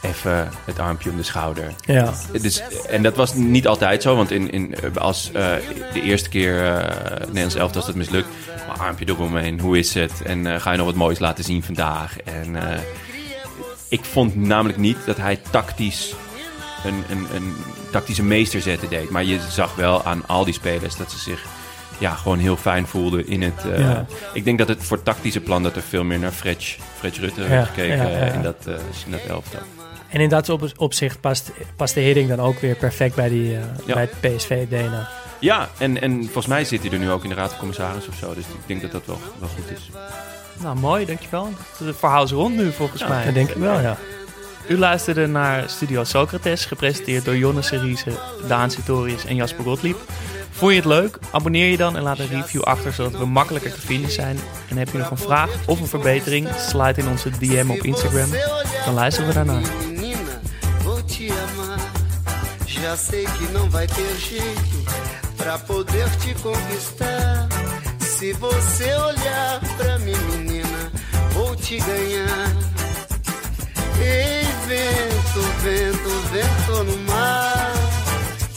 Even het armpje om de schouder.
Ja.
Dus, en dat was niet altijd zo, want in, in, als eh, de eerste keer eh Nederlands elftal was dat mislukt. Maar armpje eromheen, hoe is het? En ga je nog wat moois laten zien vandaag? En ik vond namelijk niet dat hij tactisch een, een, een tactische meesterzette deed. Maar je zag wel aan al die spelers dat ze zich ja, gewoon heel fijn voelden in het... eh,
Ja.
Ik denk dat het voor tactische plan dat er veel meer naar Fretch, Fretch Rutte
Ja,
werd gekeken
ja, ja,
eh,
ja.
in dat, eh, in dat elftal.
En in dat op, opzicht past, past de Hiddink dan ook weer perfect bij, die,
Ja.
bij het PSV-DNA.
Ja, en, en volgens mij zit hij er nu ook in de Raad van Commissaris of zo. Dus ik denk dat dat wel, wel goed is.
Nou, mooi, dankjewel. Het verhaal is rond nu, volgens mij.
Dat denk ik wel, ja.
U luisterde naar Studio Socrates, gepresenteerd door Jonne Seriese, Daan Sitorius en Jasper Gottlieb. Vond je het leuk? Abonneer je dan en laat een review achter, zodat we makkelijker te vinden zijn. En heb je nog een vraag of een verbetering? Slide in onze DM op Instagram. Dan luisteren we daarnaar.
Já sei que não vai ter jeito pra poder te conquistar. Se você olhar pra mim, menina, vou te ganhar. Ei, vento, vento, vento no mar.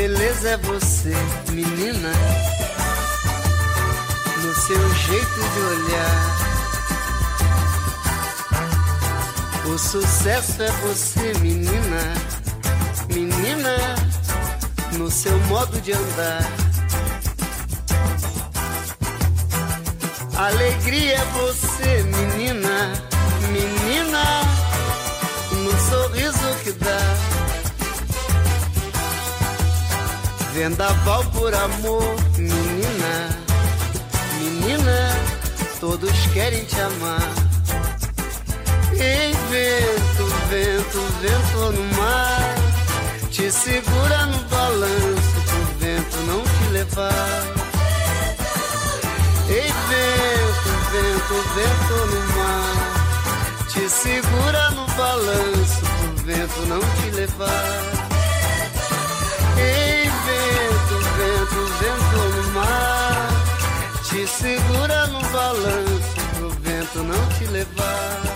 Beleza é você, menina. No seu jeito de olhar. O sucesso é você, menina. Menina, no seu modo de andar. Alegria é você, menina. Vendaval por amor, menina. Menina, todos querem te amar. Ei, vento, vento, vento no mar. Te segura no balanço pro vento não te levar. vento ou no mar. Te segura no balanço pro vento não te levar. segura no balanço pro vento não te levar.